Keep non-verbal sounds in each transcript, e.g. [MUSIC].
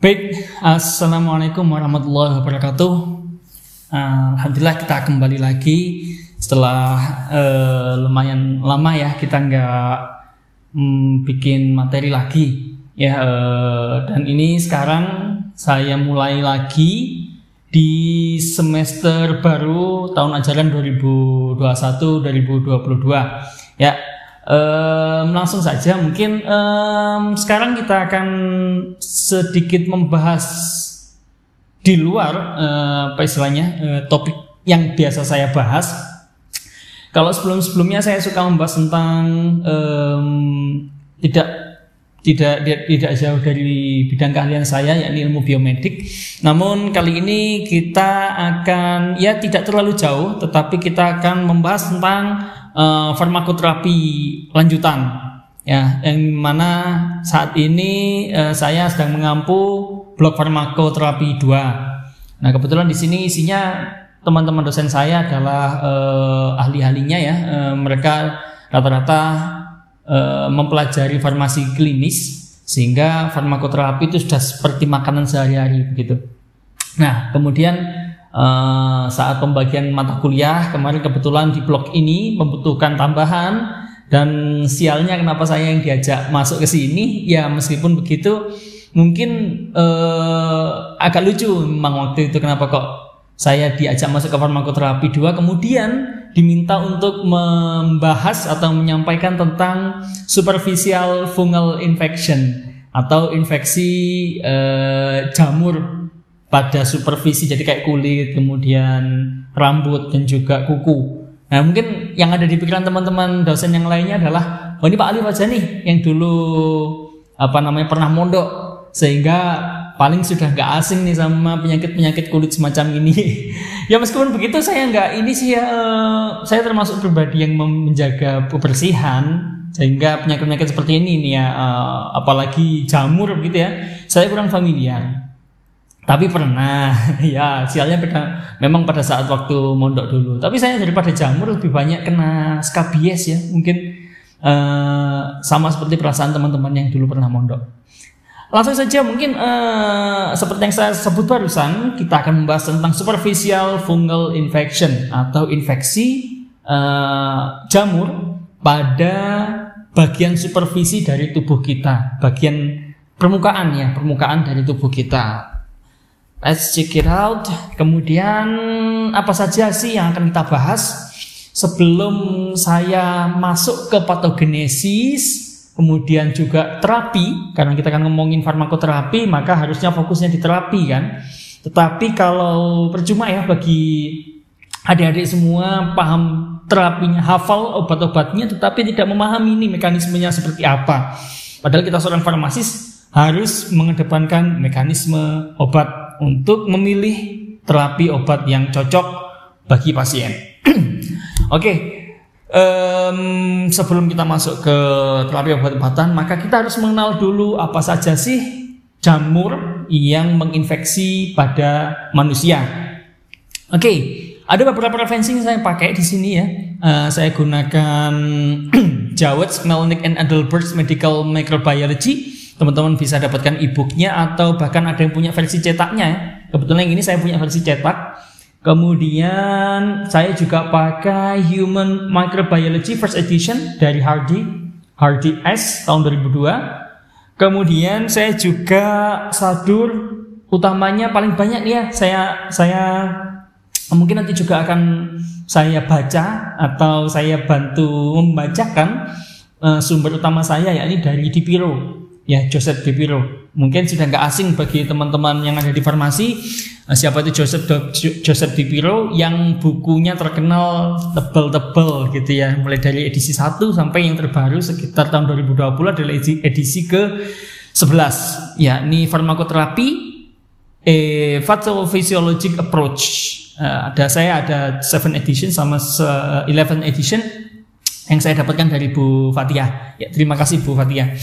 Baik, Assalamualaikum warahmatullahi wabarakatuh. Uh, Alhamdulillah kita kembali lagi setelah uh, lumayan lama ya kita nggak um, bikin materi lagi ya uh, dan ini sekarang saya mulai lagi di semester baru tahun ajaran 2021-2022 ya um, langsung saja mungkin um, sekarang kita akan sedikit membahas di luar uh, apa istilahnya uh, topik yang biasa saya bahas. Kalau sebelum-sebelumnya saya suka membahas tentang um, tidak tidak tidak jauh dari bidang keahlian saya yakni ilmu biomedik. Namun kali ini kita akan ya tidak terlalu jauh tetapi kita akan membahas tentang uh, farmakoterapi lanjutan ya yang mana saat ini uh, saya sedang mengampu blok farmakoterapi 2. Nah, kebetulan di sini isinya teman-teman dosen saya adalah uh, ahli-ahlinya ya. Uh, mereka rata-rata uh, mempelajari farmasi klinis sehingga farmakoterapi itu sudah seperti makanan sehari-hari begitu. Nah, kemudian uh, saat pembagian mata kuliah kemarin kebetulan di blok ini membutuhkan tambahan dan sialnya kenapa saya yang diajak masuk ke sini? Ya meskipun begitu mungkin uh, agak lucu memang waktu itu kenapa kok saya diajak masuk ke farmakoterapi 2 kemudian diminta untuk membahas atau menyampaikan tentang superficial fungal infection atau infeksi uh, jamur pada supervisi jadi kayak kulit kemudian rambut dan juga kuku nah mungkin yang ada di pikiran teman-teman dosen yang lainnya adalah oh ini Pak Ali aja nih yang dulu apa namanya pernah mondok sehingga paling sudah nggak asing nih sama penyakit-penyakit kulit semacam ini. [LAUGHS] ya meskipun begitu saya nggak ini sih ya, saya termasuk pribadi yang menjaga kebersihan sehingga penyakit-penyakit seperti ini nih ya uh, apalagi jamur gitu ya saya kurang familiar. Tapi pernah [LAUGHS] ya sialnya pada memang pada saat waktu mondok dulu. Tapi saya daripada jamur lebih banyak kena skabies ya mungkin uh, sama seperti perasaan teman-teman yang dulu pernah mondok. Langsung saja mungkin uh, seperti yang saya sebut barusan, kita akan membahas tentang superficial fungal infection atau infeksi uh, jamur pada bagian supervisi dari tubuh kita, bagian permukaan ya, permukaan dari tubuh kita. Let's check it out. Kemudian apa saja sih yang akan kita bahas? Sebelum saya masuk ke patogenesis, kemudian juga terapi karena kita akan ngomongin farmakoterapi maka harusnya fokusnya di terapi kan tetapi kalau percuma ya bagi adik-adik semua paham terapinya hafal obat-obatnya tetapi tidak memahami ini mekanismenya seperti apa padahal kita seorang farmasis harus mengedepankan mekanisme obat untuk memilih terapi obat yang cocok bagi pasien [CLEARS THROAT] oke okay, um, sebelum kita masuk ke terapi obat-obatan, maka kita harus mengenal dulu apa saja sih jamur yang menginfeksi pada manusia. Oke, okay, ada beberapa referensi yang saya pakai di sini ya. Uh, saya gunakan [CLEARS THROAT] Jawed, Melnick and Adelbert's Medical Microbiology. Teman-teman bisa dapatkan e-booknya atau bahkan ada yang punya versi cetaknya ya. Kebetulan yang ini saya punya versi cetak. Kemudian saya juga pakai Human Microbiology First Edition dari Hardy, Hardy S tahun 2002. Kemudian saya juga sadur utamanya paling banyak nih ya saya saya mungkin nanti juga akan saya baca atau saya bantu membacakan uh, sumber utama saya yakni dari Dipiro ya Joseph Dipiro mungkin sudah nggak asing bagi teman-teman yang ada di farmasi Nah, siapa itu Joseph Joseph Piro yang bukunya terkenal tebel-tebel gitu ya, mulai dari edisi 1 sampai yang terbaru sekitar tahun 2020 adalah edisi, edisi ke 11 yakni farmakoterapi eh pathophysiologic approach. Uh, ada saya ada 7 edition sama 11 edition yang saya dapatkan dari Bu Fatia. Ya, terima kasih Bu Fatia.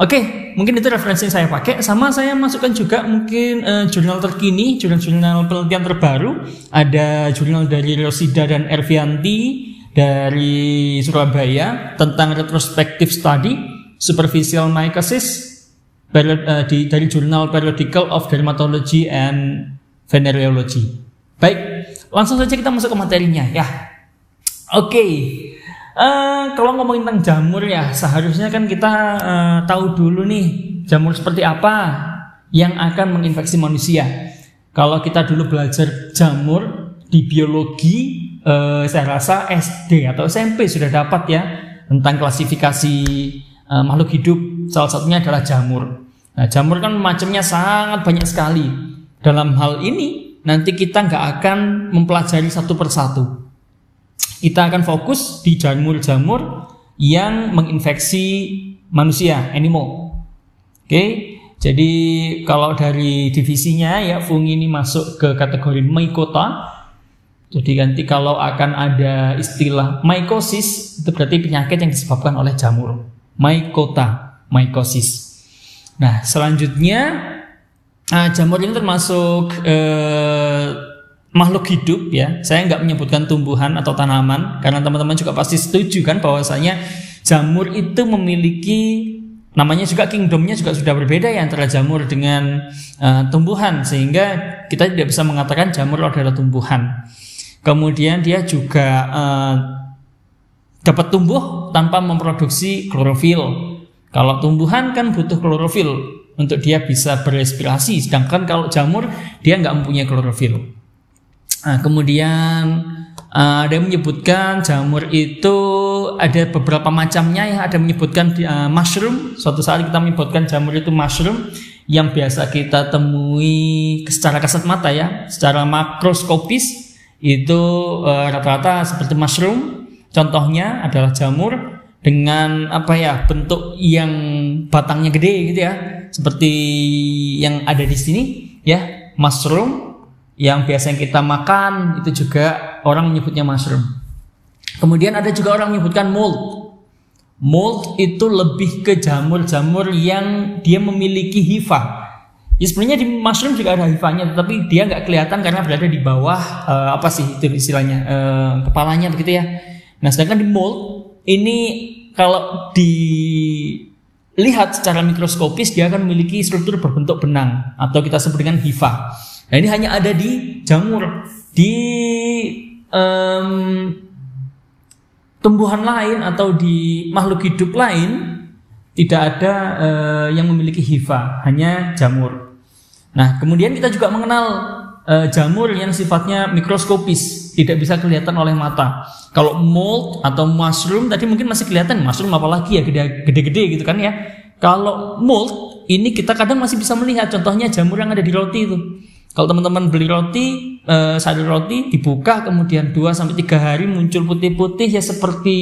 Oke, mungkin itu referensi yang saya pakai. Sama saya masukkan juga mungkin uh, jurnal terkini, jurnal-jurnal penelitian terbaru. Ada jurnal dari Rosida dan Ervianti dari Surabaya tentang retrospective study superficial mycosis period, uh, di, dari jurnal Periodical of Dermatology and Venereology. Baik, langsung saja kita masuk ke materinya ya. Oke, okay. Eh, kalau ngomongin tentang jamur ya, seharusnya kan kita uh, tahu dulu nih jamur seperti apa yang akan menginfeksi manusia. Kalau kita dulu belajar jamur di biologi, uh, saya rasa SD atau SMP sudah dapat ya tentang klasifikasi uh, makhluk hidup. Salah satunya adalah jamur. Nah, jamur kan macamnya sangat banyak sekali. Dalam hal ini nanti kita nggak akan mempelajari satu persatu. Kita akan fokus di jamur-jamur yang menginfeksi manusia, animal. Oke, jadi kalau dari divisinya ya fungi ini masuk ke kategori mycota. Jadi nanti kalau akan ada istilah mycosis itu berarti penyakit yang disebabkan oleh jamur. Mycota, mycosis. Nah, selanjutnya uh, jamur ini termasuk uh, makhluk hidup ya. Saya nggak menyebutkan tumbuhan atau tanaman karena teman-teman juga pasti setuju kan bahwasanya jamur itu memiliki namanya juga kingdomnya juga sudah berbeda ya antara jamur dengan uh, tumbuhan sehingga kita tidak bisa mengatakan jamur adalah tumbuhan. Kemudian dia juga uh, dapat tumbuh tanpa memproduksi klorofil. Kalau tumbuhan kan butuh klorofil untuk dia bisa berespirasi, sedangkan kalau jamur dia nggak mempunyai klorofil. Nah, kemudian uh, ada yang menyebutkan jamur itu ada beberapa macamnya. Ya ada menyebutkan uh, mushroom. Suatu saat kita menyebutkan jamur itu mushroom yang biasa kita temui secara kasat mata ya secara makroskopis. Itu uh, rata-rata seperti mushroom. Contohnya adalah jamur dengan apa ya bentuk yang batangnya gede gitu ya. Seperti yang ada di sini ya mushroom yang biasa kita makan itu juga orang menyebutnya mushroom. Kemudian ada juga orang menyebutkan mold. Mold itu lebih ke jamur-jamur yang dia memiliki hifa. Ya sebenarnya di mushroom juga ada hifanya, tetapi dia nggak kelihatan karena berada di bawah uh, apa sih itu istilahnya uh, kepalanya begitu ya. Nah sedangkan di mold ini kalau dilihat secara mikroskopis dia akan memiliki struktur berbentuk benang atau kita sebut dengan hifa. Nah ini hanya ada di jamur, di um, tumbuhan lain atau di makhluk hidup lain tidak ada uh, yang memiliki hifa, hanya jamur. Nah kemudian kita juga mengenal uh, jamur yang sifatnya mikroskopis, tidak bisa kelihatan oleh mata. Kalau mold atau mushroom tadi mungkin masih kelihatan mushroom apalagi ya gede-gede gitu kan ya. Kalau mold ini kita kadang masih bisa melihat contohnya jamur yang ada di roti itu. Kalau teman-teman beli roti, eh, sayur roti dibuka kemudian 2 sampai 3 hari muncul putih-putih ya seperti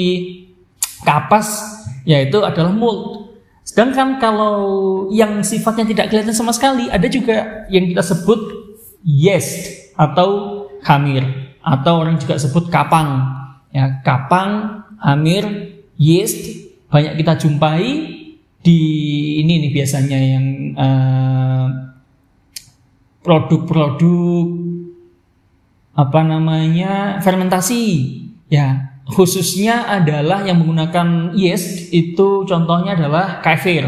kapas, yaitu adalah mold. Sedangkan kalau yang sifatnya tidak kelihatan sama sekali, ada juga yang kita sebut yeast atau hamir atau orang juga sebut kapang. Ya, kapang, hamir, yeast banyak kita jumpai di ini nih biasanya yang uh, produk-produk apa namanya fermentasi. Ya khususnya adalah yang menggunakan yeast itu contohnya adalah kefir.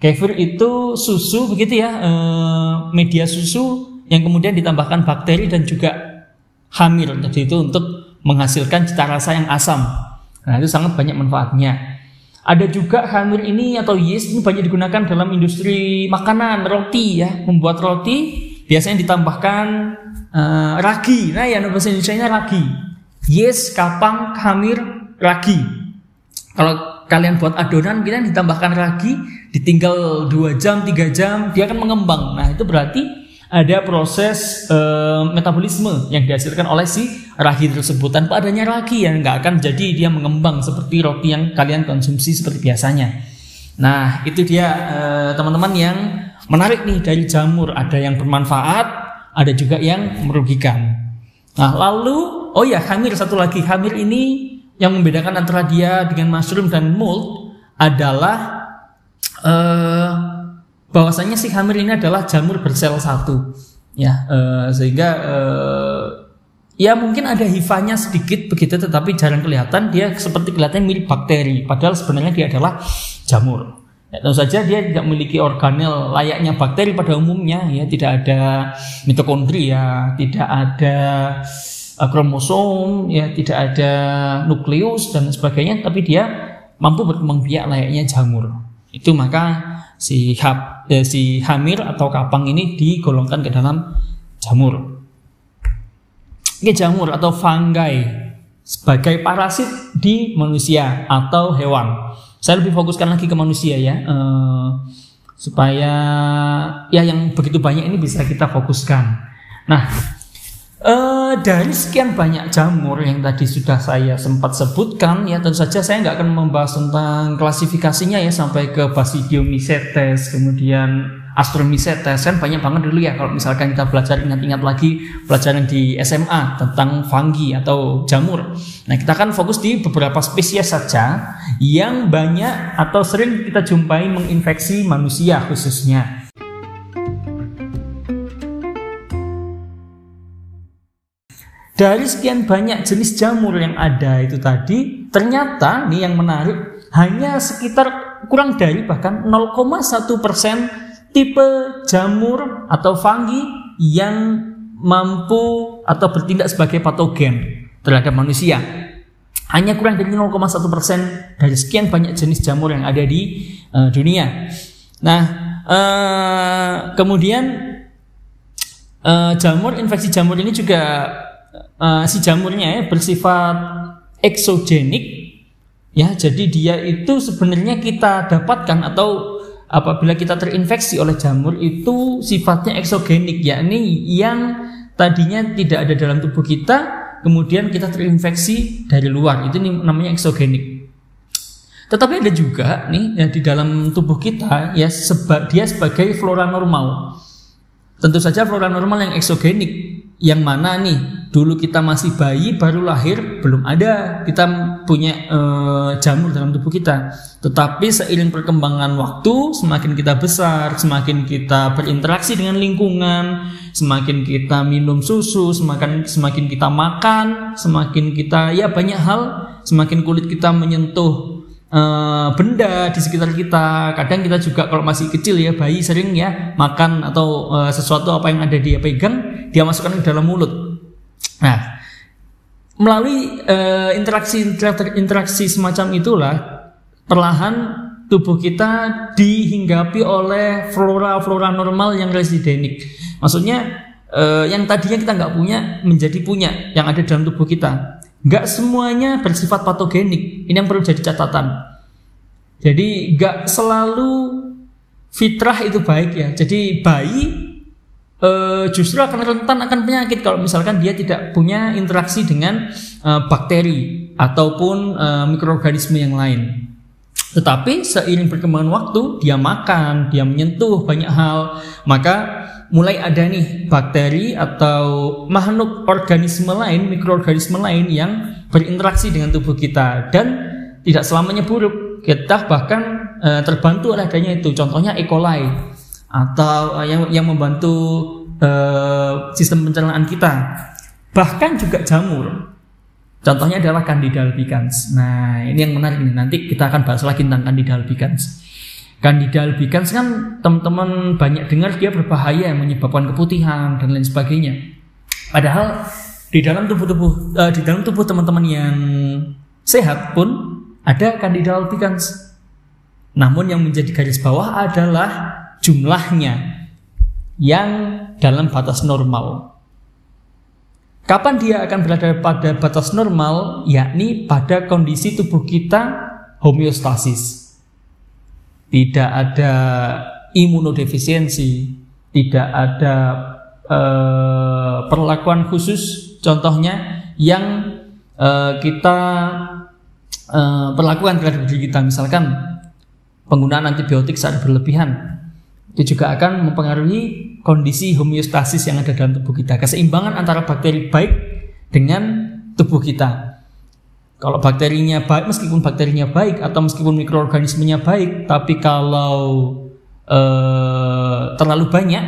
Kefir itu susu begitu ya eh, media susu yang kemudian ditambahkan bakteri dan juga hamil. Jadi itu untuk menghasilkan cita rasa yang asam. Nah itu sangat banyak manfaatnya. Ada juga hamir ini atau yeast ini banyak digunakan dalam industri makanan roti ya membuat roti biasanya ditambahkan uh, ragi. Nah, ya bahasa Indonesia ragi. Yes, kapang, hamir, ragi. Kalau kalian buat adonan, kita ditambahkan ragi, ditinggal 2 jam, 3 jam, dia akan mengembang. Nah, itu berarti ada proses uh, metabolisme yang dihasilkan oleh si ragi tersebut. Tanpa adanya ragi yang nggak akan jadi dia mengembang seperti roti yang kalian konsumsi seperti biasanya. Nah, itu dia eh, teman-teman uh, yang menarik nih dari jamur. Ada yang bermanfaat, ada juga yang merugikan. Nah, lalu oh ya hamir satu lagi. Hamir ini yang membedakan antara dia dengan mushroom dan mold adalah uh, bahwasanya si hamir ini adalah jamur bersel satu. Ya, uh, sehingga uh, ya mungkin ada hifanya sedikit begitu tetapi jarang kelihatan dia seperti kelihatan mirip bakteri padahal sebenarnya dia adalah jamur Ya, tentu saja dia tidak memiliki organel layaknya bakteri pada umumnya, ya tidak ada mitokondria, tidak ada uh, kromosom, ya tidak ada nukleus dan sebagainya, tapi dia mampu berkembang biak layaknya jamur. Itu maka si hab, eh, si hamir atau kapang ini digolongkan ke dalam jamur. Ini jamur atau fungi sebagai parasit di manusia atau hewan. Saya lebih fokuskan lagi ke manusia ya, uh, supaya ya yang begitu banyak ini bisa kita fokuskan. Nah, uh, dari sekian banyak jamur yang tadi sudah saya sempat sebutkan, ya tentu saja saya nggak akan membahas tentang klasifikasinya ya sampai ke Basidiomycetes, kemudian Astromycetes kan banyak banget dulu ya kalau misalkan kita belajar ingat-ingat lagi pelajaran di SMA tentang fungi atau jamur. Nah kita kan fokus di beberapa spesies saja yang banyak atau sering kita jumpai menginfeksi manusia khususnya. Dari sekian banyak jenis jamur yang ada itu tadi, ternyata nih yang menarik hanya sekitar kurang dari bahkan 0,1 persen tipe jamur atau fungi yang mampu atau bertindak sebagai patogen terhadap manusia. Hanya kurang dari 0,1 persen dari sekian banyak jenis jamur yang ada di uh, dunia. Nah, uh, kemudian uh, jamur infeksi jamur ini juga uh, si jamurnya ya, bersifat eksogenik ya. Jadi dia itu sebenarnya kita dapatkan atau apabila kita terinfeksi oleh jamur itu sifatnya eksogenik yakni yang tadinya tidak ada dalam tubuh kita kemudian kita terinfeksi dari luar. Itu namanya eksogenik. Tetapi ada juga nih ya di dalam tubuh kita ya seba, dia sebagai flora normal. Tentu saja flora normal yang eksogenik yang mana nih? Dulu kita masih bayi baru lahir belum ada. Kita punya e, jamur dalam tubuh kita. Tetapi seiring perkembangan waktu semakin kita besar semakin kita berinteraksi dengan lingkungan semakin kita minum susu semakin semakin kita makan semakin kita ya banyak hal semakin kulit kita menyentuh e, benda di sekitar kita kadang kita juga kalau masih kecil ya bayi sering ya makan atau e, sesuatu apa yang ada dia pegang dia masukkan ke dalam mulut Nah, melalui uh, interaksi interaksi semacam itulah perlahan tubuh kita dihinggapi oleh flora-flora normal yang residenik. Maksudnya yang tadinya kita nggak punya menjadi punya yang ada dalam tubuh kita. Nggak semuanya bersifat patogenik. Ini yang perlu jadi catatan. Jadi nggak selalu fitrah itu baik ya. Jadi bayi uh, justru akan rentan akan penyakit kalau misalkan dia tidak punya interaksi dengan uh, bakteri ataupun uh, mikroorganisme yang lain. Tetapi seiring perkembangan waktu, dia makan, dia menyentuh banyak hal, maka mulai ada nih bakteri atau makhluk organisme lain, mikroorganisme lain yang berinteraksi dengan tubuh kita dan tidak selamanya buruk. Kita bahkan e, terbantu oleh adanya itu. Contohnya E. coli atau uh, yang yang membantu uh, sistem pencernaan kita. Bahkan juga jamur. Contohnya adalah Candida albicans. Nah, ini yang menarik nih. Nanti kita akan bahas lagi tentang Candida albicans. Candida albicans kan teman-teman banyak dengar dia berbahaya menyebabkan keputihan dan lain sebagainya. Padahal di dalam tubuh-tubuh uh, di dalam tubuh teman-teman yang sehat pun ada Candida albicans. Namun yang menjadi garis bawah adalah jumlahnya yang dalam batas normal. Kapan dia akan berada pada batas normal? Yakni pada kondisi tubuh kita homeostasis. Tidak ada imunodefisiensi, tidak ada eh, perlakuan khusus contohnya yang eh, kita eh, perlakukan terhadap diri kita misalkan penggunaan antibiotik saat berlebihan itu juga akan mempengaruhi kondisi homeostasis yang ada dalam tubuh kita, keseimbangan antara bakteri baik dengan tubuh kita. Kalau bakterinya baik, meskipun bakterinya baik atau meskipun mikroorganismenya baik, tapi kalau eh, terlalu banyak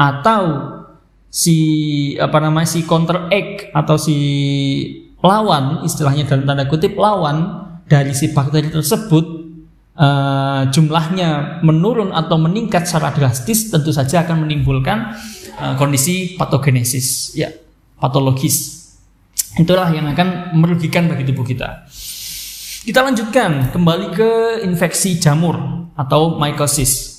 atau si apa namanya si counter egg atau si lawan istilahnya dalam tanda kutip lawan dari si bakteri tersebut uh, jumlahnya menurun atau meningkat secara drastis tentu saja akan menimbulkan uh, kondisi patogenesis ya patologis itulah yang akan merugikan bagi tubuh kita. Kita lanjutkan kembali ke infeksi jamur atau mycosis.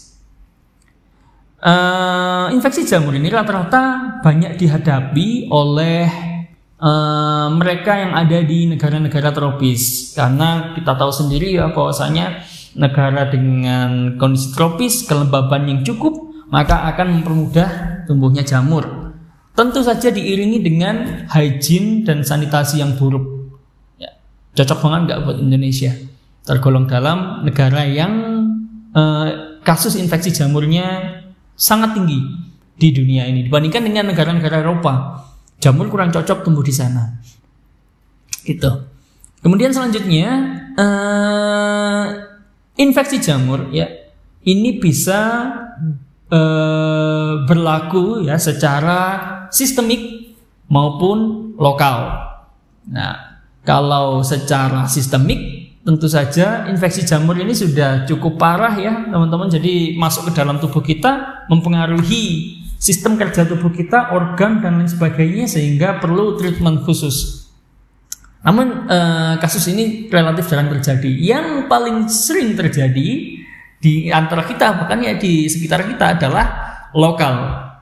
Uh, infeksi jamur ini rata-rata banyak dihadapi oleh uh, mereka yang ada di negara-negara tropis. Karena kita tahu sendiri ya bahwasanya negara dengan kondisi tropis, kelembaban yang cukup, maka akan mempermudah tumbuhnya jamur. Tentu saja diiringi dengan hygiene dan sanitasi yang buruk. Ya, cocok banget nggak buat Indonesia? Tergolong dalam negara yang eh, kasus infeksi jamurnya sangat tinggi di dunia ini dibandingkan dengan negara-negara Eropa. Jamur kurang cocok tumbuh di sana. Gitu. Kemudian selanjutnya eh, infeksi jamur ya ini bisa eh, berlaku ya secara sistemik maupun lokal. Nah, kalau secara sistemik tentu saja infeksi jamur ini sudah cukup parah ya teman-teman. Jadi masuk ke dalam tubuh kita mempengaruhi sistem kerja tubuh kita, organ dan lain sebagainya sehingga perlu treatment khusus. Namun eh, kasus ini relatif jarang terjadi. Yang paling sering terjadi di antara kita bahkan ya di sekitar kita adalah local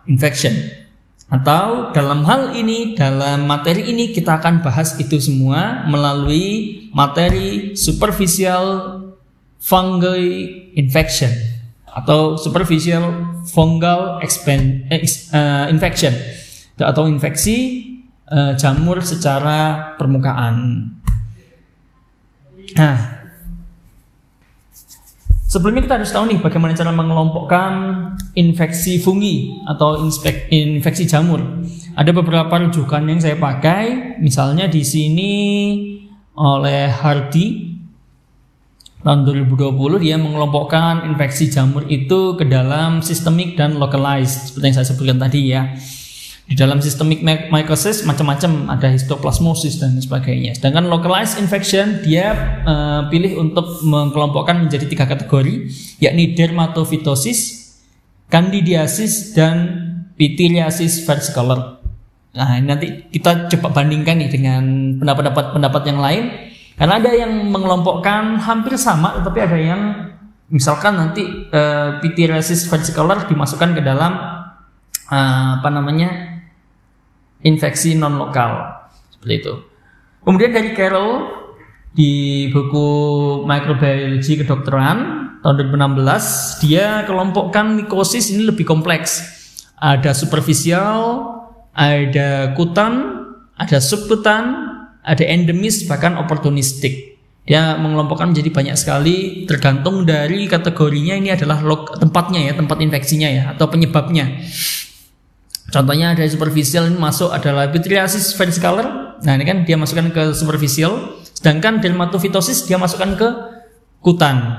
infection. Atau dalam hal ini, dalam materi ini kita akan bahas itu semua melalui materi superficial fungi infection atau superficial fungal expand, eh, uh, infection atau infeksi uh, jamur secara permukaan. Nah, sebelumnya kita harus tahu nih bagaimana cara mengelompokkan infeksi fungi atau infeksi jamur. Ada beberapa rujukan yang saya pakai, misalnya di sini oleh Hardy tahun 2020 dia mengelompokkan infeksi jamur itu ke dalam sistemik dan localized seperti yang saya sebutkan tadi ya. Di dalam sistemik mycosis macam-macam ada histoplasmosis dan sebagainya. Sedangkan localized infection dia uh, pilih untuk mengelompokkan menjadi tiga kategori yakni dermatofitosis, candidiasis dan pityriasis versicolor. Nah, nanti kita coba bandingkan nih dengan pendapat-pendapat yang lain karena ada yang mengelompokkan hampir sama tetapi ada yang misalkan nanti uh, pityriasis versicolor dimasukkan ke dalam uh, apa namanya infeksi non lokal seperti itu. Kemudian dari Carroll di buku Microbiology kedokteran tahun 2016 dia kelompokkan mikosis ini lebih kompleks. Ada superficial, ada kutan, ada subkutan, ada endemis bahkan oportunistik. Dia mengelompokkan menjadi banyak sekali tergantung dari kategorinya ini adalah tempatnya ya, tempat infeksinya ya atau penyebabnya. Contohnya ada superficial ini masuk adalah pityriasis versicolor. Nah ini kan dia masukkan ke superficial. Sedangkan dermatofitosis dia masukkan ke kutan.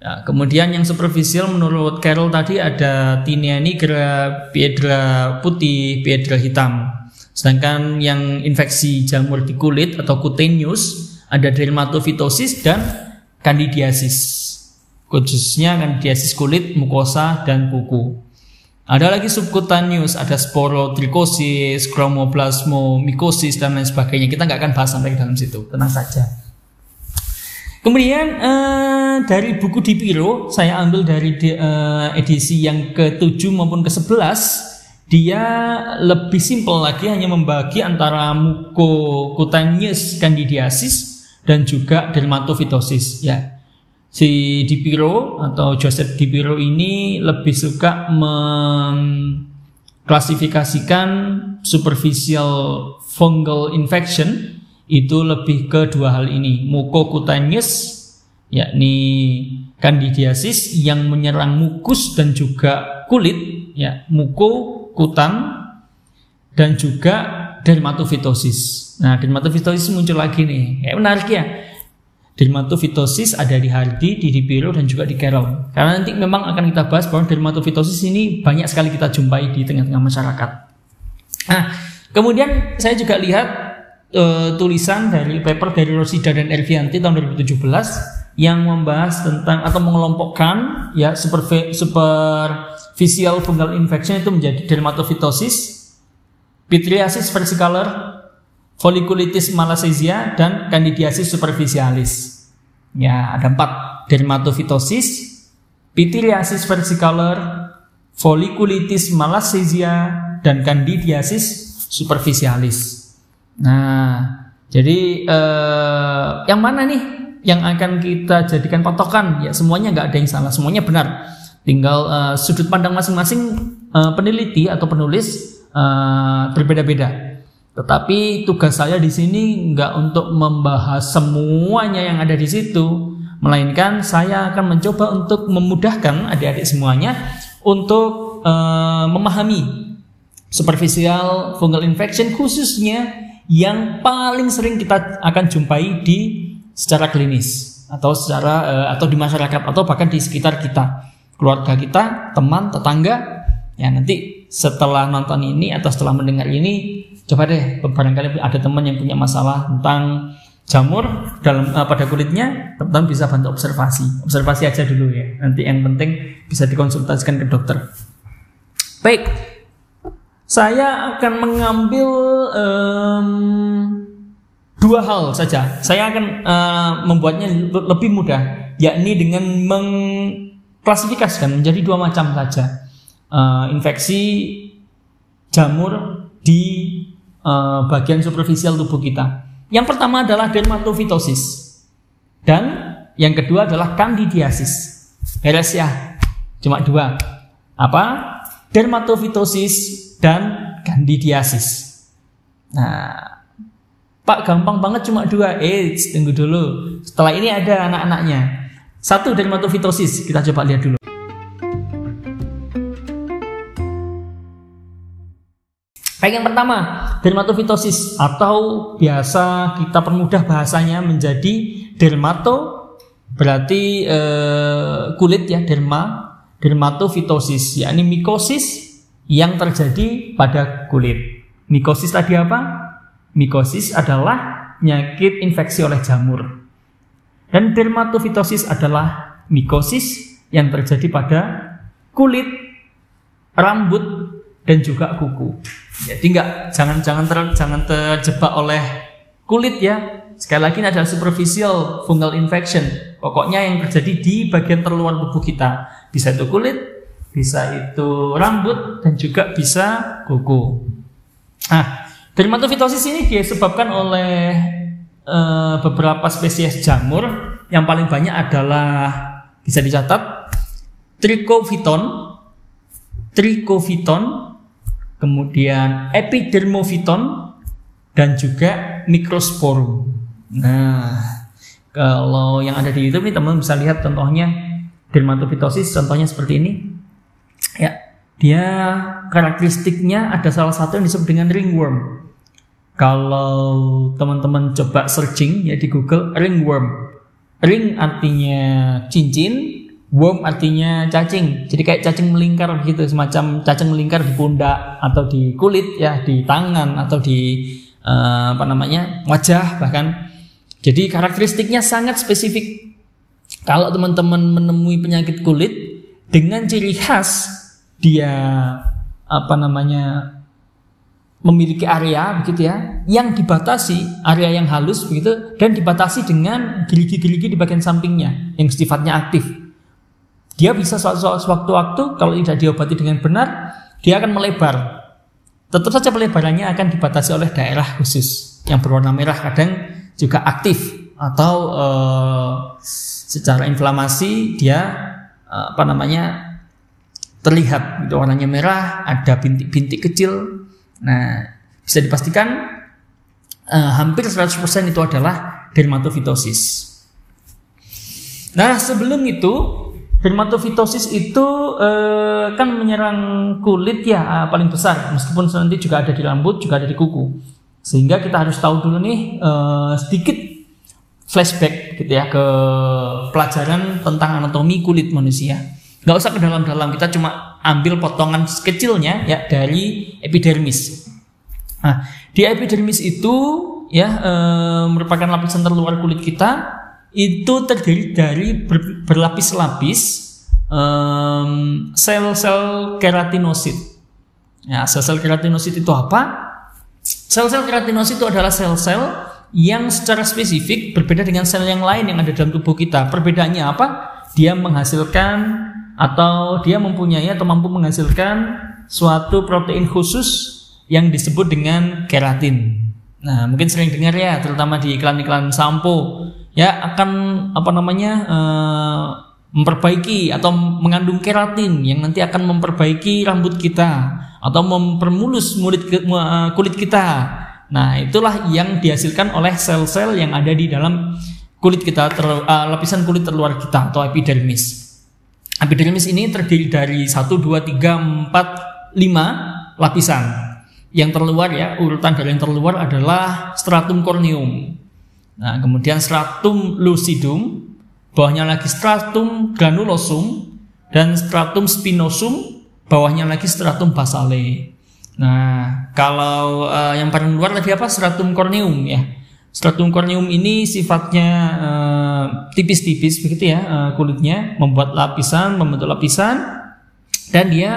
Ya, kemudian yang superficial menurut Carol tadi ada tinea nigra, piedra putih, piedra hitam. Sedangkan yang infeksi jamur di kulit atau cutaneous ada dermatofitosis dan candidiasis. Khususnya candidiasis kulit, mukosa dan kuku. Ada lagi subcutaneous, ada sporotrichosis, chromoplasmomycosis dan lain sebagainya. Kita nggak akan bahas sampai ke dalam situ, tenang saja. Kemudian eh, dari buku Dipiro, saya ambil dari eh, edisi yang ke-7 maupun ke-11, dia lebih simpel lagi hanya membagi antara mucocutaneous candidiasis dan juga dermatofitosis ya si Dipiro atau Joseph Dipiro ini lebih suka mengklasifikasikan superficial fungal infection itu lebih ke dua hal ini mucocutaneous yakni candidiasis yang menyerang mukus dan juga kulit ya muko kutan dan juga dermatofitosis. Nah, dermatofitosis muncul lagi nih. Ya menarik ya dermatofitosis ada di Hardy, di Dipiro dan juga di Carroll. Karena nanti memang akan kita bahas bahwa dermatofitosis ini banyak sekali kita jumpai di tengah-tengah masyarakat. Nah, kemudian saya juga lihat uh, tulisan dari paper dari Rosida dan Elvianti tahun 2017 yang membahas tentang atau mengelompokkan ya super superficial fungal infection itu menjadi dermatofitosis, pityriasis versicolor, folliculitis malassezia dan candidiasis superficialis. Ya, ada empat dermatofitosis, pityriasis versicolor, folliculitis malassezia dan candidiasis superficialis. Nah, jadi eh, yang mana nih yang akan kita jadikan patokan? Ya semuanya nggak ada yang salah, semuanya benar. Tinggal eh, sudut pandang masing-masing eh, peneliti atau penulis eh, berbeda-beda. Tetapi tugas saya di sini nggak untuk membahas semuanya yang ada di situ, melainkan saya akan mencoba untuk memudahkan adik-adik semuanya untuk uh, memahami superficial fungal infection khususnya yang paling sering kita akan jumpai di secara klinis atau secara uh, atau di masyarakat atau bahkan di sekitar kita, keluarga kita, teman, tetangga. Ya nanti setelah nonton ini atau setelah mendengar ini, coba deh barangkali ada teman yang punya masalah tentang jamur dalam uh, pada kulitnya, teman-teman bisa bantu observasi. Observasi aja dulu ya. Nanti yang penting bisa dikonsultasikan ke dokter. Baik, saya akan mengambil um, dua hal saja. Saya akan uh, membuatnya lebih mudah, yakni dengan mengklasifikasikan menjadi dua macam saja. Uh, infeksi jamur di uh, bagian superficial tubuh kita. Yang pertama adalah dermatofitosis dan yang kedua adalah candidiasis. Beres ya, cuma dua. Apa? Dermatofitosis dan candidiasis. Nah, Pak gampang banget cuma dua. Eh, tunggu dulu. Setelah ini ada anak-anaknya. Satu dermatofitosis, kita coba lihat dulu. Baik yang pertama, dermatofitosis atau biasa kita permudah bahasanya menjadi dermato berarti eh, kulit ya derma dermatofitosis yakni mikosis yang terjadi pada kulit. Mikosis tadi apa? Mikosis adalah penyakit infeksi oleh jamur. Dan dermatofitosis adalah mikosis yang terjadi pada kulit, rambut, dan juga kuku. Jadi enggak jangan jangan ter, jangan terjebak oleh kulit ya. Sekali lagi ini adalah superficial fungal infection. Pokoknya yang terjadi di bagian terluar tubuh kita. Bisa itu kulit, bisa itu rambut dan juga bisa kuku. Nah, dermatofitosis ini disebabkan oleh e, beberapa spesies jamur. Yang paling banyak adalah bisa dicatat trichofiton, trichofiton, kemudian epidermofiton dan juga microsporum. Nah, kalau yang ada di YouTube ini teman-teman bisa lihat contohnya dermatofitosis contohnya seperti ini Ya, dia karakteristiknya ada salah satu yang disebut dengan ringworm. Kalau teman-teman coba searching ya di Google ringworm. Ring artinya cincin, worm artinya cacing. Jadi kayak cacing melingkar gitu, semacam cacing melingkar di pundak atau di kulit ya, di tangan atau di uh, apa namanya? wajah bahkan. Jadi karakteristiknya sangat spesifik. Kalau teman-teman menemui penyakit kulit dengan ciri khas dia apa namanya memiliki area begitu ya yang dibatasi area yang halus begitu dan dibatasi dengan gerigi-gerigi di bagian sampingnya yang sifatnya aktif dia bisa sewaktu-waktu kalau tidak diobati dengan benar dia akan melebar tetap saja pelebarannya akan dibatasi oleh daerah khusus yang berwarna merah kadang juga aktif atau uh, secara inflamasi dia uh, apa namanya terlihat itu warnanya merah, ada bintik-bintik kecil. Nah, bisa dipastikan uh, hampir 100% itu adalah dermatofitosis. Nah, sebelum itu dermatofitosis itu uh, kan menyerang kulit ya uh, paling besar, meskipun nanti juga ada di rambut, juga ada di kuku. Sehingga kita harus tahu dulu nih uh, sedikit flashback gitu ya ke pelajaran tentang anatomi kulit manusia. Nggak usah ke dalam-dalam kita cuma ambil potongan kecilnya ya dari epidermis. Nah di epidermis itu ya e, merupakan lapisan terluar kulit kita itu terdiri dari ber, berlapis-lapis um, sel-sel keratinosit. Ya, sel-sel keratinosit itu apa? Sel-sel keratinosit itu adalah sel-sel yang secara spesifik berbeda dengan sel yang lain yang ada dalam tubuh kita. Perbedaannya apa? Dia menghasilkan atau dia mempunyai atau mampu menghasilkan suatu protein khusus yang disebut dengan keratin. Nah, mungkin sering dengar ya, terutama di iklan-iklan sampo, ya akan apa namanya uh, memperbaiki atau mengandung keratin yang nanti akan memperbaiki rambut kita atau mempermulus kulit eh, kulit kita. Nah, itulah yang dihasilkan oleh sel-sel yang ada di dalam kulit kita, ter, uh, lapisan kulit terluar kita atau epidermis. Epidermis ini terdiri dari 1 2 3 4 5 lapisan. Yang terluar ya, urutan dari yang terluar adalah stratum corneum. Nah, kemudian stratum lucidum, bawahnya lagi stratum granulosum dan stratum spinosum, bawahnya lagi stratum basale. Nah, kalau uh, yang paling luar tadi apa? Stratum corneum ya. Stratum corneum ini sifatnya uh, tipis-tipis begitu ya uh, kulitnya, membuat lapisan, membentuk lapisan dan dia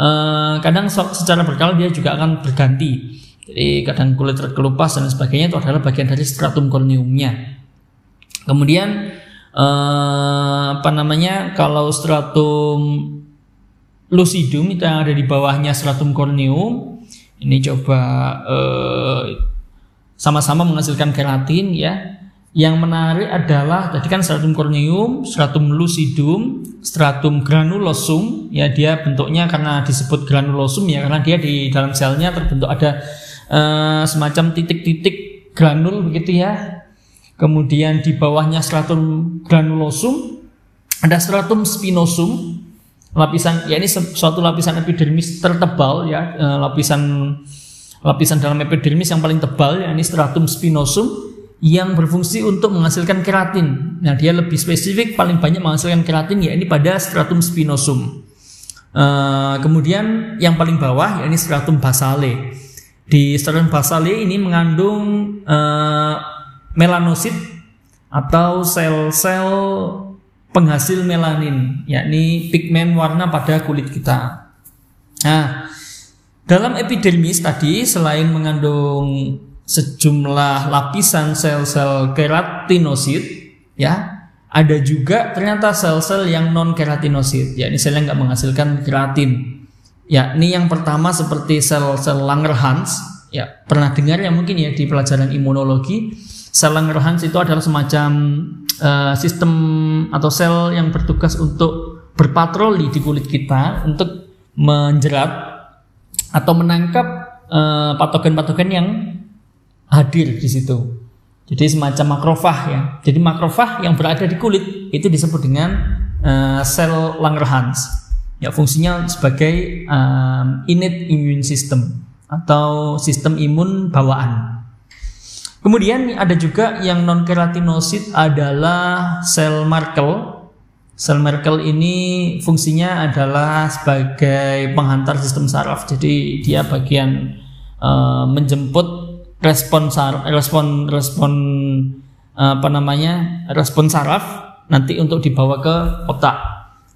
Eh, kadang secara berkala dia juga akan berganti. Jadi kadang kulit terkelupas dan sebagainya itu adalah bagian dari stratum corneumnya. Kemudian uh, apa namanya kalau stratum lucidum itu yang ada di bawahnya stratum corneum ini coba eh, sama-sama menghasilkan keratin ya yang menarik adalah tadi kan stratum corneum, stratum lucidum, stratum granulosum. Ya dia bentuknya karena disebut granulosum ya karena dia di dalam selnya terbentuk ada uh, semacam titik-titik granul begitu ya. Kemudian di bawahnya stratum granulosum ada stratum spinosum. Lapisan ya ini suatu lapisan epidermis tertebal ya uh, lapisan lapisan dalam epidermis yang paling tebal ya ini stratum spinosum yang berfungsi untuk menghasilkan keratin. Nah, dia lebih spesifik paling banyak menghasilkan keratin ya ini pada stratum spinosum. Uh, kemudian yang paling bawah ya ini stratum basale. Di stratum basale ini mengandung uh, melanosit atau sel-sel penghasil melanin, yakni pigmen warna pada kulit kita. Nah, dalam epidermis tadi selain mengandung sejumlah lapisan sel-sel keratinosit ya. Ada juga ternyata sel-sel yang non keratinosit yakni sel yang nggak menghasilkan keratin. Yakni yang pertama seperti sel-sel Langerhans ya. Pernah dengar ya mungkin ya di pelajaran imunologi sel Langerhans itu adalah semacam uh, sistem atau sel yang bertugas untuk berpatroli di kulit kita untuk menjerat atau menangkap uh, patogen-patogen yang hadir di situ. Jadi semacam makrofag ya. Jadi makrofag yang berada di kulit itu disebut dengan uh, sel Langerhans. Ya fungsinya sebagai um, innate immune system atau sistem imun bawaan. Kemudian ada juga yang non keratinosit adalah sel Merkel. Sel Merkel ini fungsinya adalah sebagai penghantar sistem saraf. Jadi dia bagian uh, menjemput respon saraf respon respon apa namanya respon saraf nanti untuk dibawa ke otak.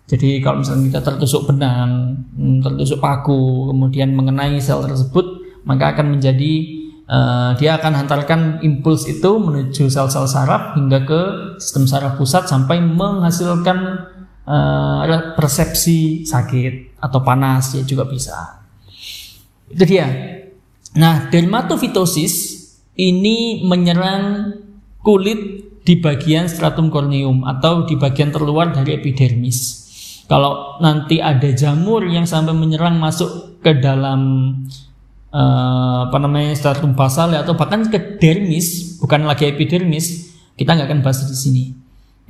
Jadi kalau misalnya kita tertusuk benang hmm, tertusuk paku kemudian mengenai sel tersebut maka akan menjadi uh, dia akan hantarkan impuls itu menuju sel-sel saraf hingga ke sistem saraf pusat sampai menghasilkan uh, persepsi sakit atau panas ya juga bisa. Itu dia Nah, dermatofitosis ini menyerang kulit di bagian stratum corneum atau di bagian terluar dari epidermis. Kalau nanti ada jamur yang sampai menyerang masuk ke dalam uh, apa namanya stratum basal atau bahkan ke dermis, bukan lagi epidermis, kita nggak akan bahas di sini.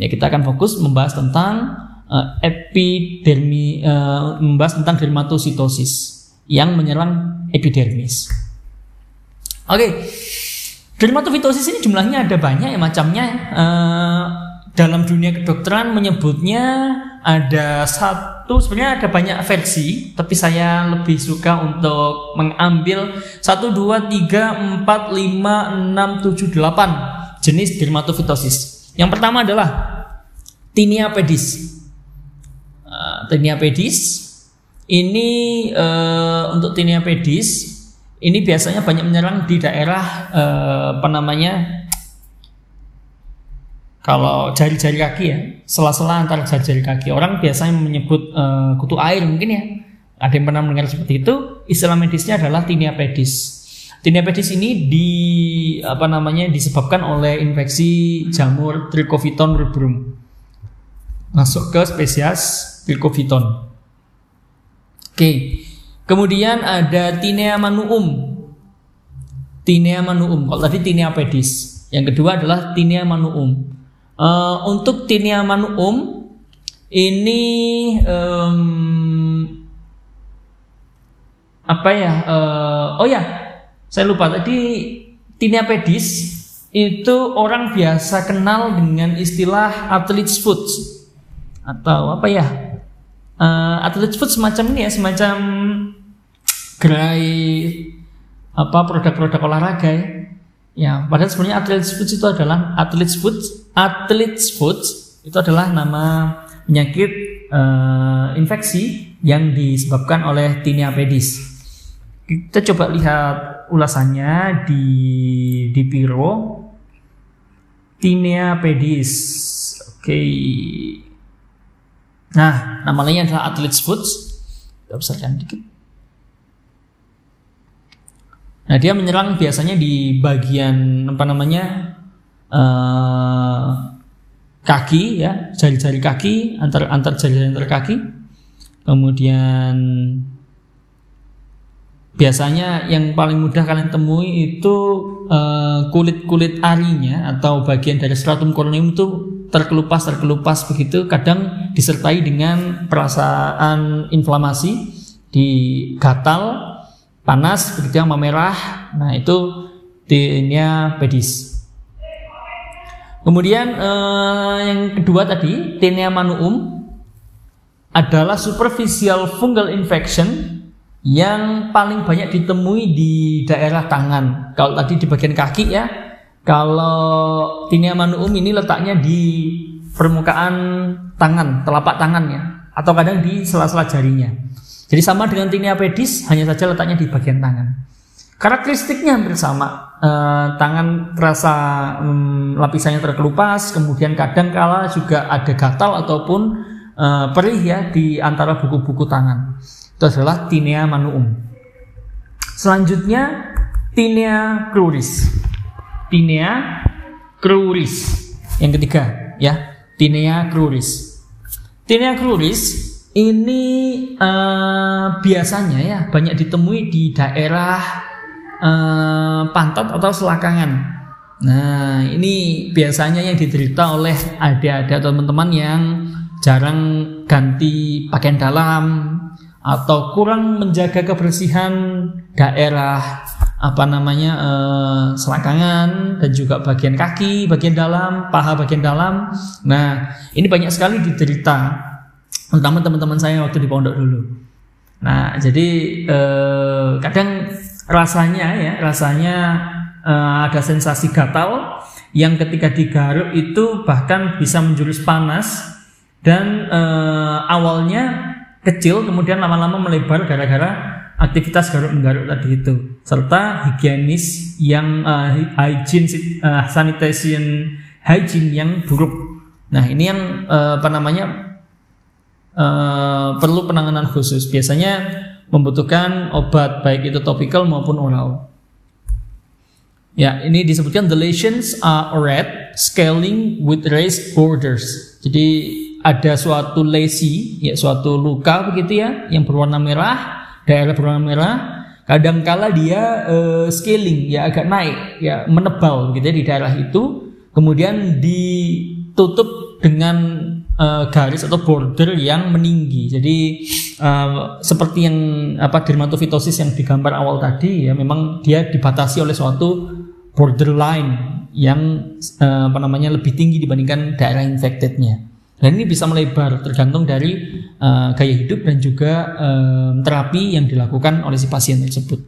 Ya kita akan fokus membahas tentang uh, epidermi, uh, membahas tentang dermatositosis yang menyerang epidermis. Oke. Okay. Dermatofitosis ini jumlahnya ada banyak ya macamnya. Uh, dalam dunia kedokteran menyebutnya ada satu sebenarnya ada banyak versi tapi saya lebih suka untuk mengambil 1 2 3 4 5 6 7 8 jenis dermatofitosis. Yang pertama adalah tinea pedis. Uh, tinea pedis ini uh, untuk tinea pedis ini biasanya banyak menyerang di daerah uh, apa namanya kalau jari-jari kaki ya, sela-sela antara jari-jari kaki. Orang biasanya menyebut uh, kutu air mungkin ya. Ada yang pernah mendengar seperti itu. Istilah medisnya adalah tinea pedis. Tinea pedis ini di apa namanya disebabkan oleh infeksi jamur Trichofiton rubrum. Masuk ke spesies Trichofiton. Oke. Kemudian ada Tinea manuum. Tinea manuum. Kalau tadi Tinea pedis. Yang kedua adalah Tinea manuum. Uh, untuk tinea manuum ini um, apa ya? Uh, oh ya, saya lupa tadi tinea pedis itu orang biasa kenal dengan istilah athlete's foot atau apa ya? Uh, athlete's foot semacam ini ya, semacam gerai apa produk-produk olahraga ya. Ya, padahal sebenarnya athlete's foot itu adalah athlete's foot, athlete's foot itu adalah nama penyakit uh, infeksi yang disebabkan oleh tinea pedis. Kita coba lihat ulasannya di di Piro. Tinea pedis. Oke. Okay. Nah, namanya adalah athlete's foot. Kita besarkan dikit. Nah dia menyerang biasanya di bagian apa namanya uh, kaki ya jari-jari kaki antar antar jari antar kaki. Kemudian biasanya yang paling mudah kalian temui itu uh, kulit-kulit arinya atau bagian dari stratum corneum itu terkelupas terkelupas begitu kadang disertai dengan perasaan inflamasi di gatal panas begitu yang memerah. Nah, itu tinea pedis. Kemudian eh, yang kedua tadi tinea manuum adalah superficial fungal infection yang paling banyak ditemui di daerah tangan. Kalau tadi di bagian kaki ya, kalau tinea manuum ini letaknya di permukaan tangan, telapak tangannya, atau kadang di sela-sela jarinya. Jadi sama dengan tinea pedis, hanya saja letaknya di bagian tangan. Karakteristiknya hampir sama. E, tangan terasa hmm, lapisannya terkelupas, kemudian kadang kala juga ada gatal ataupun e, perih ya di antara buku-buku tangan. Itu adalah tinea manuum. Selanjutnya tinea cruris. Tinea cruris. Yang ketiga ya, tinea cruris. Tinea cruris ini uh, biasanya ya banyak ditemui di daerah uh, pantat atau selakangan. Nah, ini biasanya yang diderita oleh adik-adik atau teman-teman yang jarang ganti pakaian dalam atau kurang menjaga kebersihan daerah apa namanya uh, selakangan dan juga bagian kaki, bagian dalam, paha bagian dalam. Nah, ini banyak sekali diderita terutama teman-teman saya waktu di pondok dulu. Nah, jadi eh, kadang rasanya ya, rasanya eh, ada sensasi gatal yang ketika digaruk itu bahkan bisa menjurus panas dan eh, awalnya kecil kemudian lama-lama melebar gara-gara aktivitas garuk-menggaruk tadi itu serta higienis yang uh, hygiene uh, sanitation hygiene yang buruk. Nah, ini yang uh, apa namanya uh, perlu penanganan khusus. Biasanya membutuhkan obat baik itu topikal maupun oral. Ya, ini disebutkan the lesions are red, scaling with raised borders. Jadi ada suatu lesi, ya suatu luka begitu ya, yang berwarna merah, daerah berwarna merah. Kadangkala dia uh, scaling, ya agak naik, ya menebal gitu ya di daerah itu. Kemudian ditutup dengan uh, garis atau border yang meninggi. Jadi uh, seperti yang apa dermatofitosis yang digambar awal tadi ya memang dia dibatasi oleh suatu borderline yang uh, apa namanya lebih tinggi dibandingkan daerah infectednya. Dan ini bisa melebar tergantung dari uh, gaya hidup dan juga uh, terapi yang dilakukan oleh si pasien tersebut.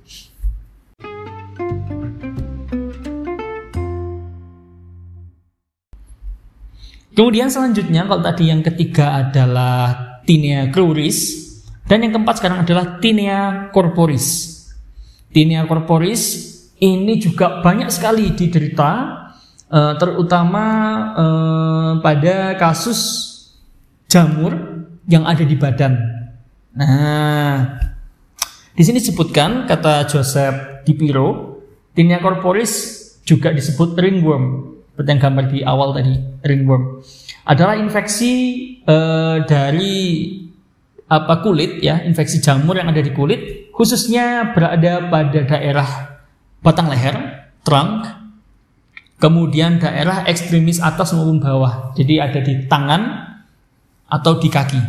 Kemudian selanjutnya kalau tadi yang ketiga adalah tinea cruris dan yang keempat sekarang adalah tinea corporis. Tinea corporis ini juga banyak sekali diderita uh, terutama uh, pada kasus jamur yang ada di badan. Nah, di sini disebutkan kata Joseph Dipiro, tinea corporis juga disebut ringworm seperti yang gambar di awal tadi ringworm. Adalah infeksi uh, dari apa kulit ya. Infeksi jamur yang ada di kulit khususnya berada pada daerah batang leher trunk kemudian daerah ekstremis atas maupun bawah. Jadi ada di tangan atau di kaki.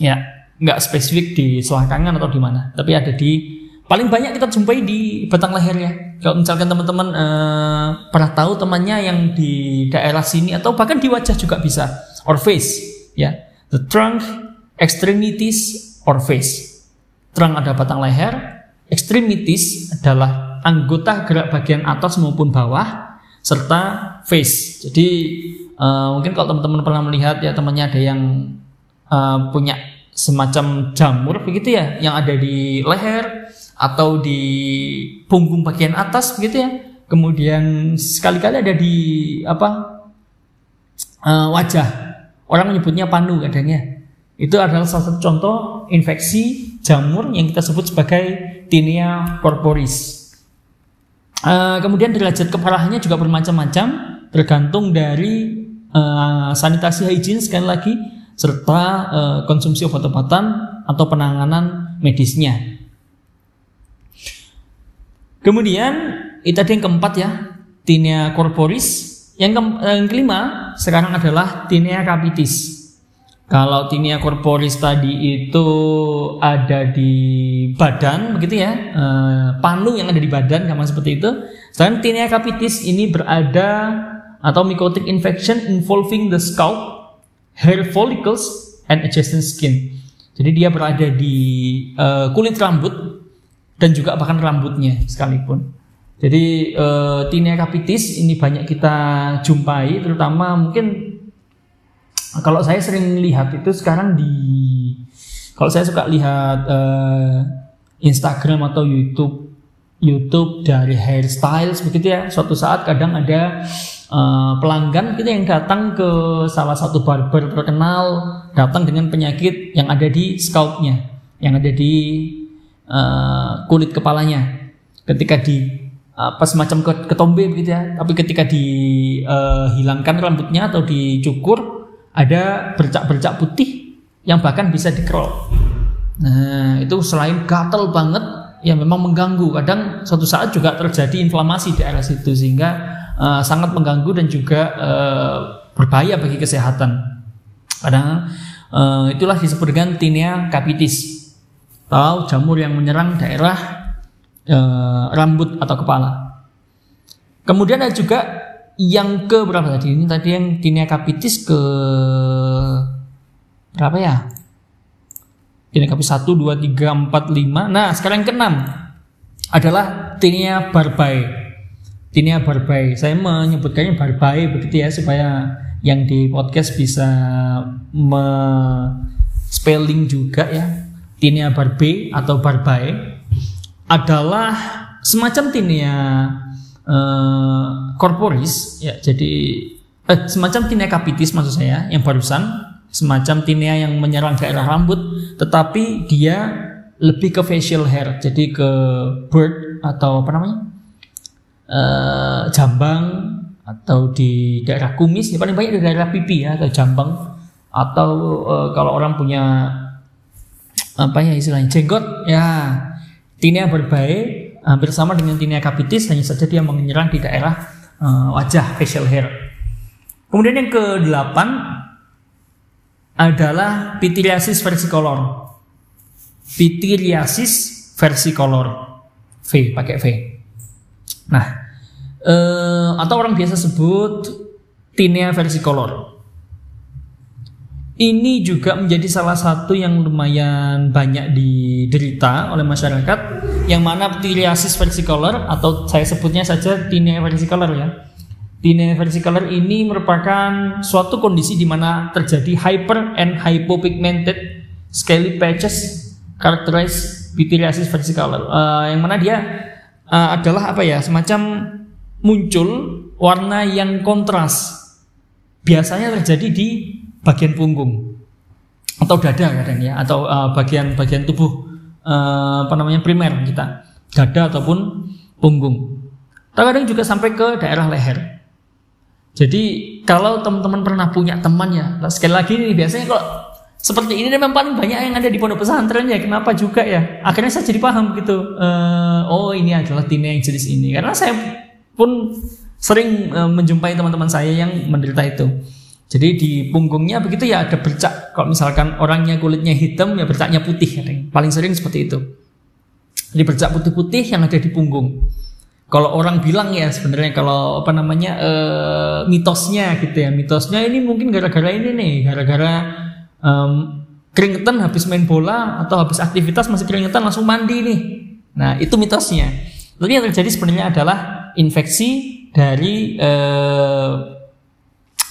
Ya nggak spesifik di selangkangan atau di mana tapi ada di paling banyak kita jumpai di batang leher ya. Kalau misalkan teman-teman uh, pernah tahu temannya yang di daerah sini atau bahkan di wajah juga bisa or face ya. The trunk, extremities or face. Trunk ada batang leher, extremities adalah anggota gerak bagian atas maupun bawah serta face. Jadi uh, mungkin kalau teman-teman pernah melihat ya temannya ada yang uh, punya semacam jamur begitu ya yang ada di leher atau di punggung bagian atas begitu ya. Kemudian sekali-kali ada di apa uh, wajah. Orang menyebutnya panu kadangnya. Itu adalah salah satu contoh infeksi jamur yang kita sebut sebagai tinea corporis. Uh, kemudian derajat keparahannya juga bermacam-macam, tergantung dari uh, sanitasi hygiene sekali lagi, serta uh, konsumsi obat-obatan atau penanganan medisnya. Kemudian itu tadi yang keempat ya, tinea corporis. Yang, ke, yang kelima sekarang adalah tinea capitis. Kalau tinea corporis tadi itu ada di badan, begitu ya, eh, panu yang ada di badan, sama seperti itu. Sedangkan tinea capitis ini berada atau mycotic infection involving the scalp, hair follicles, and adjacent skin. Jadi dia berada di uh, kulit rambut dan juga bahkan rambutnya sekalipun. Jadi uh, tinea capitis ini banyak kita jumpai, terutama mungkin kalau saya sering lihat itu sekarang di kalau saya suka lihat uh, Instagram atau YouTube YouTube dari hairstyle begitu ya. Suatu saat kadang ada uh, pelanggan kita yang datang ke salah satu barber terkenal datang dengan penyakit yang ada di scalpnya, yang ada di uh, kulit kepalanya. Ketika di apa semacam ketombe begitu ya. Tapi ketika dihilangkan uh, rambutnya atau dicukur ada bercak-bercak putih yang bahkan bisa dikerol nah itu selain gatel banget ya memang mengganggu. Kadang suatu saat juga terjadi inflamasi di area situ sehingga uh, sangat mengganggu dan juga uh, berbahaya bagi kesehatan. Kadang uh, itulah disebut dengan tinea capitis atau jamur yang menyerang daerah e, rambut atau kepala. Kemudian ada juga yang ke berapa tadi? Ini tadi yang tinea capitis ke berapa ya? Tinea capitis 1 2 3 4 5. Nah, sekarang yang keenam adalah tinea barbae. Tinea barbae. Saya menyebutkannya barbae begitu ya supaya yang di podcast bisa me spelling juga ya tinea barbae atau barbae adalah semacam tinea uh, corporis ya jadi eh, semacam tinea capitis maksud saya yang barusan. Semacam tinea yang menyerang daerah rambut tetapi dia lebih ke facial hair jadi ke bird atau apa namanya? Uh, jambang atau di daerah kumis ya paling banyak di daerah pipi ya atau jambang. Atau uh, kalau orang punya apa ya istilahnya jenggot ya tinea berbaik hampir sama dengan tinea capitis hanya saja dia menyerang di daerah uh, wajah facial hair. Kemudian yang ke-8 adalah pityriasis versicolor. Pityriasis versicolor. V pakai V. Nah, uh, atau orang biasa sebut tinea versicolor. Ini juga menjadi salah satu yang lumayan banyak diderita oleh masyarakat yang mana ptiliasis versicolor atau saya sebutnya saja tinea versicolor ya. Tinea versicolor ini merupakan suatu kondisi di mana terjadi hyper and hypopigmented scaly patches characterized pityriasis versicolor. Uh, yang mana dia uh, adalah apa ya? Semacam muncul warna yang kontras. Biasanya terjadi di bagian punggung atau dada kadang ya atau bagian-bagian uh, tubuh uh, apa namanya primer kita dada ataupun punggung. Terkadang juga sampai ke daerah leher. Jadi kalau teman-teman pernah punya teman ya, sekali lagi nih biasanya kalau seperti ini memang paling banyak yang ada di pondok pesantren ya. Kenapa juga ya? Akhirnya saya jadi paham gitu. Uh, oh ini adalah tim yang jenis ini. Karena saya pun sering uh, menjumpai teman-teman saya yang menderita itu. Jadi di punggungnya begitu ya ada bercak. Kalau misalkan orangnya kulitnya hitam ya bercaknya putih. Paling sering seperti itu. Jadi bercak putih-putih yang ada di punggung kalau orang bilang ya sebenarnya kalau apa namanya uh, mitosnya gitu ya mitosnya ini mungkin gara-gara ini nih gara-gara um, keringetan habis main bola atau habis aktivitas masih keringetan langsung mandi nih nah itu mitosnya tapi yang terjadi sebenarnya adalah infeksi dari uh,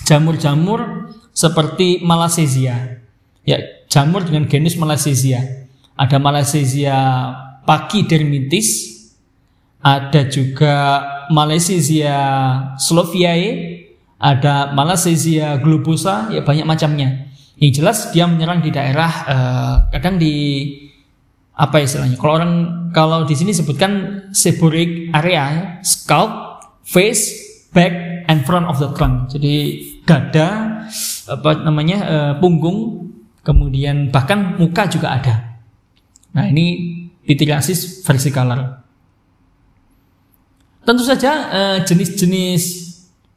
jamur-jamur seperti malassezia ya jamur dengan genus malassezia ada malassezia pachydermitis ada juga Malassezia sloviae, ada Malassezia globosa, ya banyak macamnya. Yang jelas dia menyerang di daerah uh, kadang di apa istilahnya? Kalau orang kalau di sini sebutkan seborrheic area, scalp, face, back, and front of the trunk. Jadi dada, apa namanya uh, punggung, kemudian bahkan muka juga ada. Nah ini pityriasis versicolor. Tentu saja uh, jenis-jenis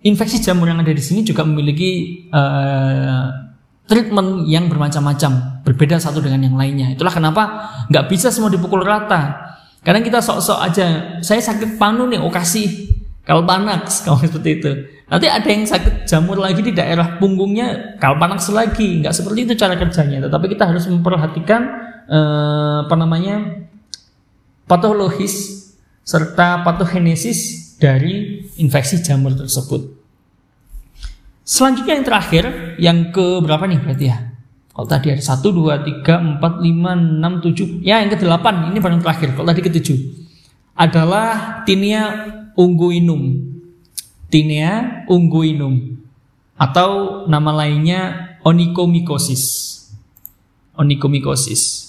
infeksi jamur yang ada di sini juga memiliki uh, treatment yang bermacam-macam, berbeda satu dengan yang lainnya. Itulah kenapa nggak bisa semua dipukul rata. Kadang kita sok-sok aja, saya sakit panu nih, oh kasih kalpanax, kalau [LAUGHS] seperti itu. Nanti ada yang sakit jamur lagi di daerah punggungnya, kalpanax lagi. Nggak seperti itu cara kerjanya. Tetapi kita harus memperhatikan eh, apa namanya patologis serta patogenesis dari infeksi jamur tersebut. Selanjutnya yang terakhir, yang ke berapa nih berarti ya? Kalau tadi ada 1, 2, 3, 4, 5, 6, 7 Ya yang ke 8, ini baru terakhir Kalau tadi ke 7 Adalah Tinea unguinum Tinea unguinum Atau nama lainnya Onychomycosis Onychomycosis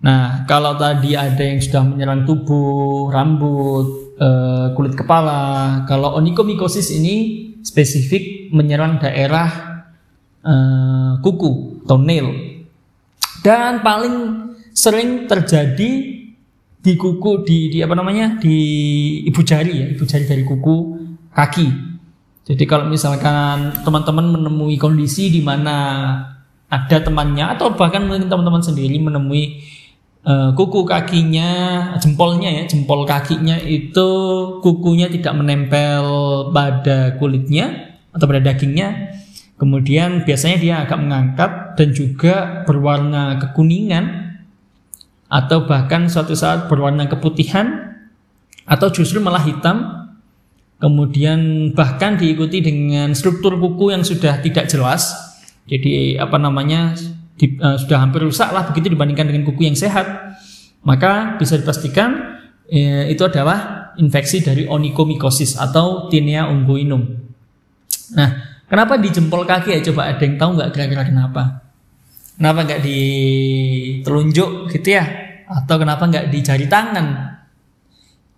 Nah, kalau tadi ada yang sudah menyerang tubuh, rambut, eh, kulit kepala, kalau onychomycosis ini spesifik menyerang daerah eh, kuku, toenail. Dan paling sering terjadi di kuku di, di apa namanya? di ibu jari ya, ibu jari dari kuku kaki. Jadi kalau misalkan teman-teman menemui kondisi di mana ada temannya atau bahkan mungkin teman-teman sendiri menemui uh, kuku kakinya, jempolnya ya, jempol kakinya itu kukunya tidak menempel pada kulitnya atau pada dagingnya. Kemudian biasanya dia agak mengangkat dan juga berwarna kekuningan atau bahkan suatu saat berwarna keputihan atau justru malah hitam. Kemudian bahkan diikuti dengan struktur kuku yang sudah tidak jelas. Jadi apa namanya di, uh, sudah hampir rusak lah begitu dibandingkan dengan kuku yang sehat, maka bisa dipastikan eh, itu adalah infeksi dari onychomycosis atau Tinea unguinum. Nah, kenapa di jempol kaki ya? Coba ada yang tahu nggak kira-kira kenapa? Kenapa nggak di telunjuk gitu ya? Atau kenapa nggak di jari tangan?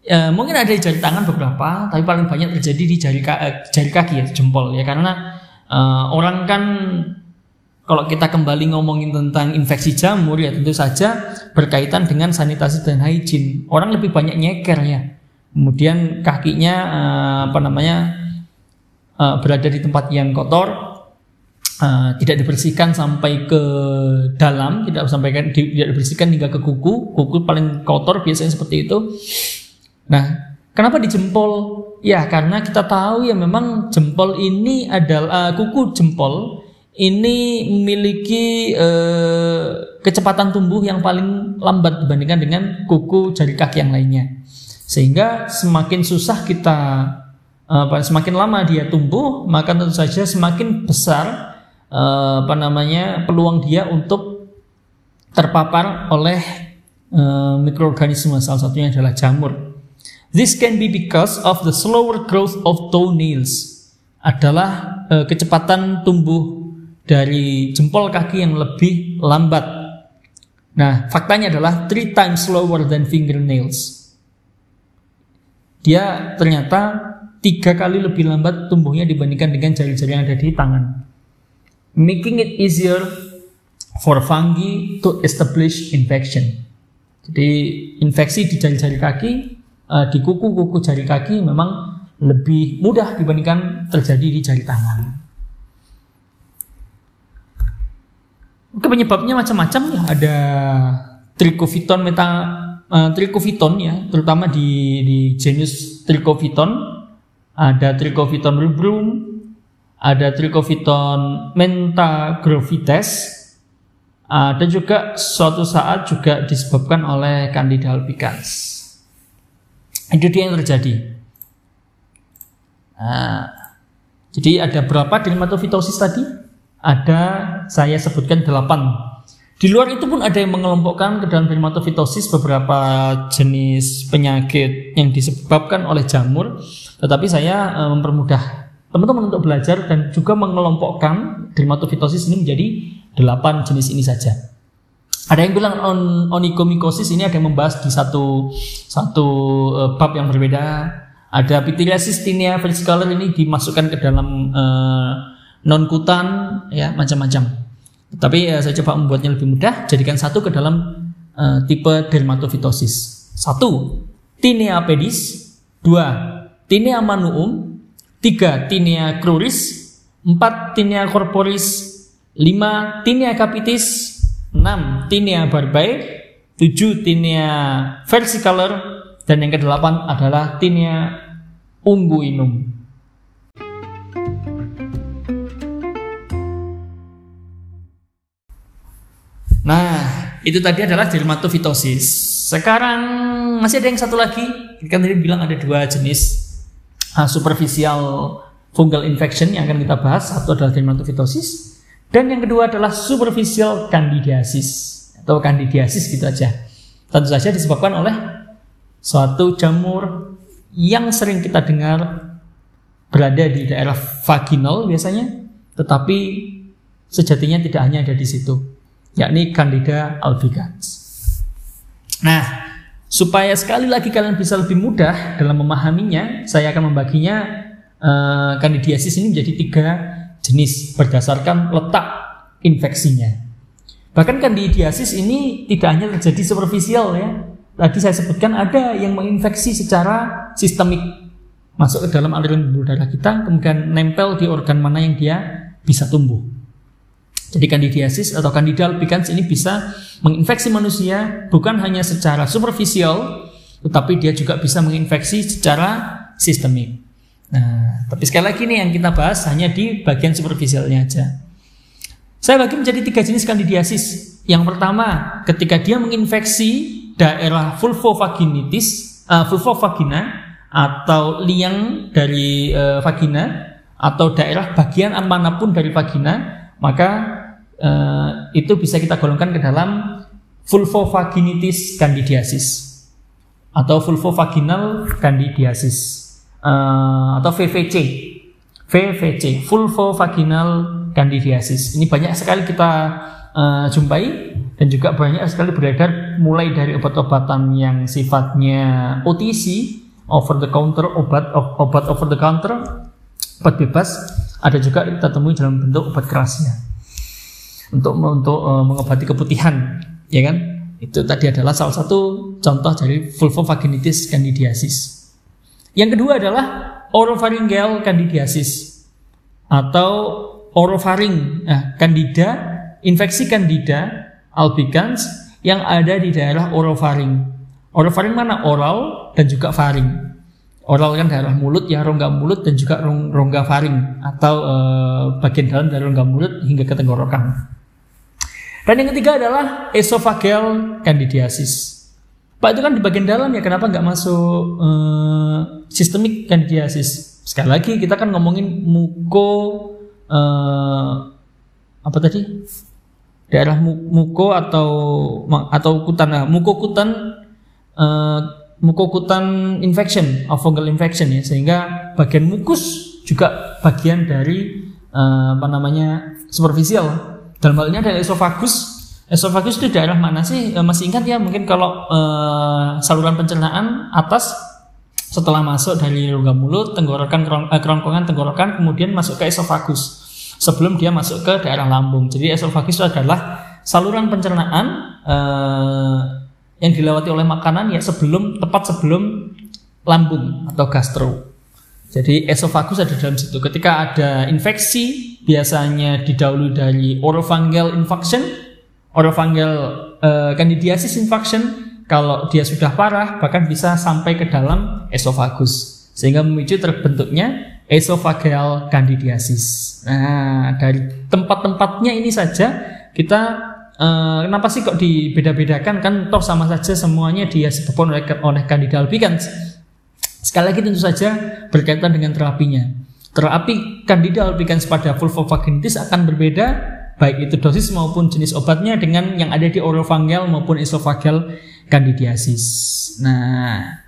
Ya, mungkin ada di jari tangan beberapa, tapi paling banyak terjadi di jari, eh, jari kaki ya, jempol ya, karena uh, orang kan kalau kita kembali ngomongin tentang infeksi jamur ya tentu saja berkaitan dengan sanitasi dan hygiene. Orang lebih banyak nyeker ya. Kemudian kakinya uh, apa namanya uh, berada di tempat yang kotor, uh, tidak dibersihkan sampai ke dalam, tidak sampaikan tidak dibersihkan hingga ke kuku. Kuku paling kotor biasanya seperti itu. Nah, Kenapa di jempol? Ya karena kita tahu ya memang jempol ini adalah uh, kuku jempol ini memiliki eh, kecepatan tumbuh yang paling lambat dibandingkan dengan kuku jari kaki yang lainnya. Sehingga semakin susah kita semakin lama dia tumbuh, maka tentu saja semakin besar uh, apa namanya peluang dia untuk terpapar oleh uh, mikroorganisme salah satunya adalah jamur. This can be because of the slower growth of toenails. Adalah uh, kecepatan tumbuh dari jempol kaki yang lebih lambat. Nah, faktanya adalah three times slower than fingernails. Dia ternyata tiga kali lebih lambat tumbuhnya dibandingkan dengan jari-jari yang ada di tangan making it easier for fungi to establish infection. Jadi infeksi di jari-jari kaki, uh, di kuku-kuku jari kaki memang lebih mudah dibandingkan terjadi di jari tangan. Penyebabnya macam-macam ya. Ada trichofiton meta uh, trichofiton ya, terutama di di genus trichofiton. Ada trichofiton rubrum, ada Trichofiton mentagrovites uh, dan juga suatu saat juga disebabkan oleh Candida albicans. Itu dia yang terjadi. Nah, jadi ada berapa dermatofitosis tadi? Ada saya sebutkan delapan. Di luar itu pun ada yang mengelompokkan ke dalam dermatofitosis beberapa jenis penyakit yang disebabkan oleh jamur. Tetapi saya uh, mempermudah teman-teman untuk belajar dan juga mengelompokkan dermatofitosis ini menjadi delapan jenis ini saja. Ada yang bilang on, onychomycosis ini ada yang membahas di satu satu uh, bab yang berbeda. Ada pityriasis tinea versicolor ini dimasukkan ke dalam uh, non kutan ya macam-macam. Tapi uh, saya coba membuatnya lebih mudah. Jadikan satu ke dalam uh, tipe dermatofitosis. Satu, tinea pedis. Dua, tinea manuum tiga Tinea cruris, empat Tinea corporis, lima Tinea capitis, enam Tinea barbae, tujuh Tinea versicolor, dan yang kedelapan adalah Tinea unguinum. Nah, itu tadi adalah dermatofitosis. Sekarang masih ada yang satu lagi. Kan tadi bilang ada dua jenis uh, superficial fungal infection yang akan kita bahas. Satu adalah dermatofitosis dan yang kedua adalah superficial candidiasis atau candidiasis gitu aja. Tentu saja disebabkan oleh suatu jamur yang sering kita dengar berada di daerah vaginal biasanya, tetapi sejatinya tidak hanya ada di situ, yakni Candida albicans. Nah, Supaya sekali lagi kalian bisa lebih mudah dalam memahaminya, saya akan membaginya uh, kandidiasis ini menjadi tiga jenis berdasarkan letak infeksinya. Bahkan kandidiasis ini tidak hanya terjadi superficial ya. Tadi saya sebutkan ada yang menginfeksi secara sistemik masuk ke dalam aliran pembuluh darah kita, kemudian nempel di organ mana yang dia bisa tumbuh. Jadi kandidiasis atau candida albicans ini bisa menginfeksi manusia bukan hanya secara superficial, tetapi dia juga bisa menginfeksi secara sistemik. Nah, tapi sekali lagi nih yang kita bahas hanya di bagian superficialnya aja. Saya bagi menjadi tiga jenis kandidiasis. Yang pertama, ketika dia menginfeksi daerah vulvovaginitis, uh, vulvovagina atau liang dari uh, vagina atau daerah bagian mana pun dari vagina, maka uh, itu bisa kita golongkan ke dalam vulvovaginitis candidiasis atau vulvovaginal candidiasis uh, atau VVC VVC vulvovaginal candidiasis ini banyak sekali kita uh, jumpai dan juga banyak sekali beredar mulai dari obat-obatan yang sifatnya OTC over the counter obat obat over the counter obat bebas ada juga kita temui dalam bentuk obat kerasnya untuk untuk uh, mengobati keputihan, ya kan? Itu tadi adalah salah satu contoh dari vulvovaginitis candidiasis. Yang kedua adalah oropharyngeal candidiasis atau orofaring, nah, candida, infeksi candida albicans yang ada di daerah orofaring. Orofaring mana? Oral dan juga faring. Oral kan daerah mulut ya rongga mulut dan juga rongga faring atau e, bagian dalam dari rongga mulut hingga ke tenggorokan. Dan yang ketiga adalah esophageal candidiasis. Pak itu kan di bagian dalam ya kenapa nggak masuk uh, sistemik candidiasis? Sekali lagi kita kan ngomongin muko uh, apa tadi? Daerah muko atau atau kutan nah, muko kutan uh, mukokutan infection, of fungal infection ya, sehingga bagian mukus juga bagian dari uh, apa namanya superficial. Dalam hal ini adalah esophagus. Esophagus itu daerah mana sih? Uh, masih ingat ya mungkin kalau uh, saluran pencernaan atas setelah masuk dari rongga mulut, tenggorokan, kerongkongan tenggorokan, kemudian masuk ke esophagus sebelum dia masuk ke daerah lambung. Jadi esophagus itu adalah saluran pencernaan uh, yang dilewati oleh makanan ya sebelum tepat sebelum lambung atau gastro. Jadi esophagus ada dalam situ. Ketika ada infeksi, biasanya didahului dari orofungal infection, orofungal uh, candidiasis infection. Kalau dia sudah parah, bahkan bisa sampai ke dalam esophagus, sehingga memicu terbentuknya esophageal candidiasis. Nah, dari tempat-tempatnya ini saja kita Uh, kenapa sih kok dibeda-bedakan kan toh sama saja semuanya disebabkan oleh oleh Candida albicans. Sekali lagi tentu saja berkaitan dengan terapinya. Terapi Candida albicans pada vulvovaginitis akan berbeda baik itu dosis maupun jenis obatnya dengan yang ada di orofagial maupun esophageal candidiasis. Nah,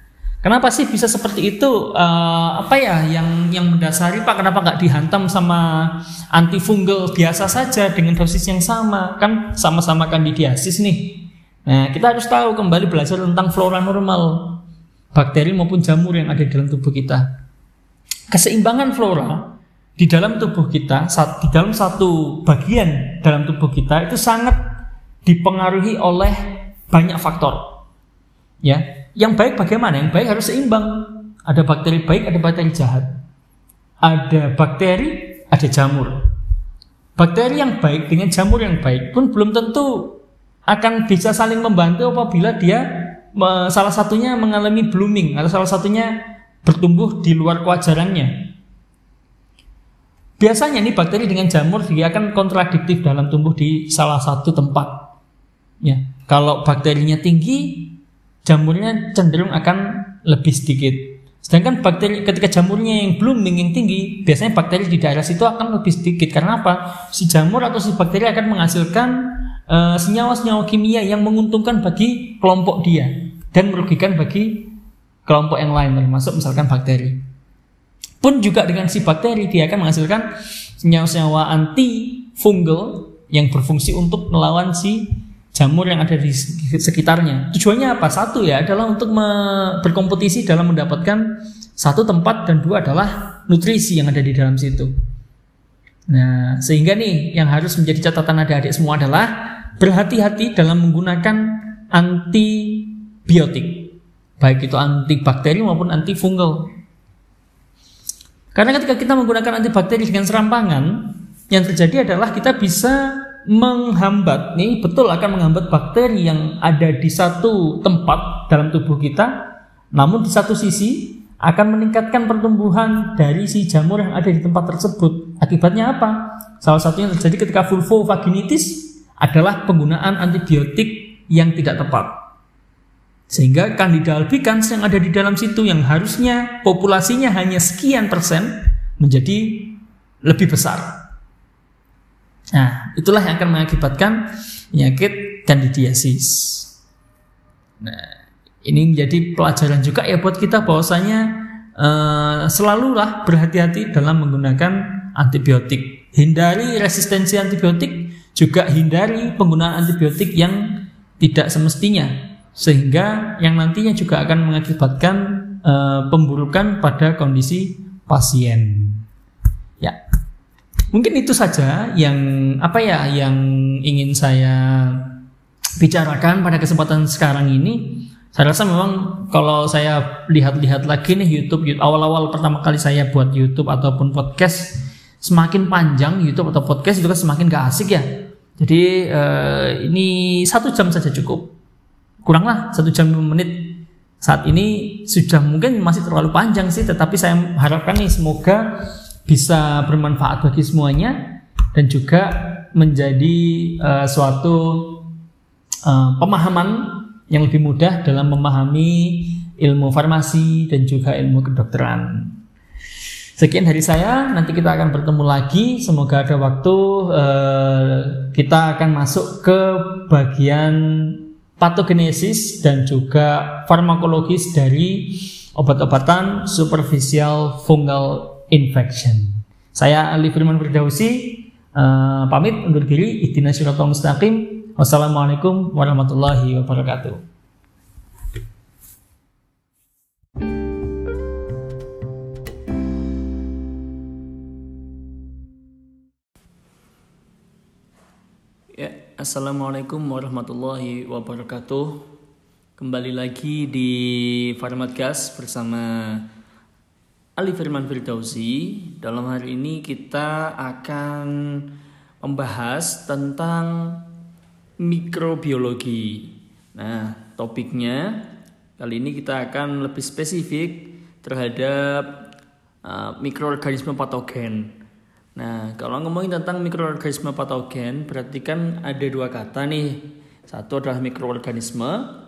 Kenapa sih bisa seperti itu? Uh, apa ya yang yang mendasari Pak? Kenapa nggak dihantam sama antifungal biasa saja dengan dosis yang sama? Kan sama-sama kandidiasis nih. Nah, kita harus tahu kembali belajar tentang flora normal bakteri maupun jamur yang ada di dalam tubuh kita. Keseimbangan flora di dalam tubuh kita, di dalam satu bagian dalam tubuh kita itu sangat dipengaruhi oleh banyak faktor. Ya, yang baik bagaimana? Yang baik harus seimbang. Ada bakteri baik, ada bakteri jahat. Ada bakteri, ada jamur. Bakteri yang baik dengan jamur yang baik pun belum tentu akan bisa saling membantu apabila dia salah satunya mengalami blooming atau salah satunya bertumbuh di luar kewajarannya. Biasanya nih bakteri dengan jamur dia akan kontradiktif dalam tumbuh di salah satu tempat. Ya, kalau bakterinya tinggi, jamurnya cenderung akan lebih sedikit. Sedangkan bakteri ketika jamurnya yang blooming yang tinggi, biasanya bakteri di daerah situ akan lebih sedikit. Karena apa? Si jamur atau si bakteri akan menghasilkan uh, senyawa-senyawa kimia yang menguntungkan bagi kelompok dia dan merugikan bagi kelompok yang lain, termasuk misalkan bakteri. Pun juga dengan si bakteri dia akan menghasilkan senyawa-senyawa anti fungal yang berfungsi untuk melawan si jamur yang ada di sekitarnya. Tujuannya apa? Satu ya adalah untuk berkompetisi dalam mendapatkan satu tempat dan dua adalah nutrisi yang ada di dalam situ. Nah, sehingga nih yang harus menjadi catatan adik-adik semua adalah berhati-hati dalam menggunakan antibiotik. Baik itu antibakteri maupun antifungal. Karena ketika kita menggunakan antibakteri dengan serampangan, yang terjadi adalah kita bisa menghambat nih betul akan menghambat bakteri yang ada di satu tempat dalam tubuh kita namun di satu sisi akan meningkatkan pertumbuhan dari si jamur yang ada di tempat tersebut. Akibatnya apa? Salah satunya terjadi ketika vulvovaginitis adalah penggunaan antibiotik yang tidak tepat sehingga Candida albicans yang ada di dalam situ yang harusnya populasinya hanya sekian persen menjadi lebih besar Nah, itulah yang akan mengakibatkan penyakit candidiasis. Nah, ini menjadi pelajaran juga ya buat kita bahwasanya uh, selalulah berhati-hati dalam menggunakan antibiotik. Hindari resistensi antibiotik, juga hindari penggunaan antibiotik yang tidak semestinya sehingga yang nantinya juga akan mengakibatkan uh, pemburukan pada kondisi pasien. Ya. Mungkin itu saja yang apa ya yang ingin saya bicarakan pada kesempatan sekarang ini. Saya rasa memang kalau saya lihat-lihat lagi nih YouTube, YouTube awal-awal pertama kali saya buat YouTube ataupun podcast semakin panjang YouTube atau podcast itu kan semakin gak asik ya. Jadi eh, ini satu jam saja cukup, kuranglah satu jam lima menit. Saat ini sudah mungkin masih terlalu panjang sih, tetapi saya harapkan nih semoga bisa bermanfaat bagi semuanya dan juga menjadi uh, suatu uh, pemahaman yang lebih mudah dalam memahami ilmu farmasi dan juga ilmu kedokteran. Sekian dari saya, nanti kita akan bertemu lagi. Semoga ada waktu eh, kita akan masuk ke bagian patogenesis dan juga farmakologis dari obat-obatan superficial fungal infection. Saya Ali Firman Firdausi, eh, pamit undur diri. Ihdina syiratal mustaqim. Wassalamualaikum warahmatullahi wabarakatuh. Assalamualaikum warahmatullahi wabarakatuh. Kembali lagi di Farmatgas bersama Ali Firman Firdausi. Dalam hari ini kita akan membahas tentang mikrobiologi. Nah topiknya kali ini kita akan lebih spesifik terhadap uh, mikroorganisme patogen Nah, kalau ngomongin tentang mikroorganisme patogen, berarti kan ada dua kata nih. Satu adalah mikroorganisme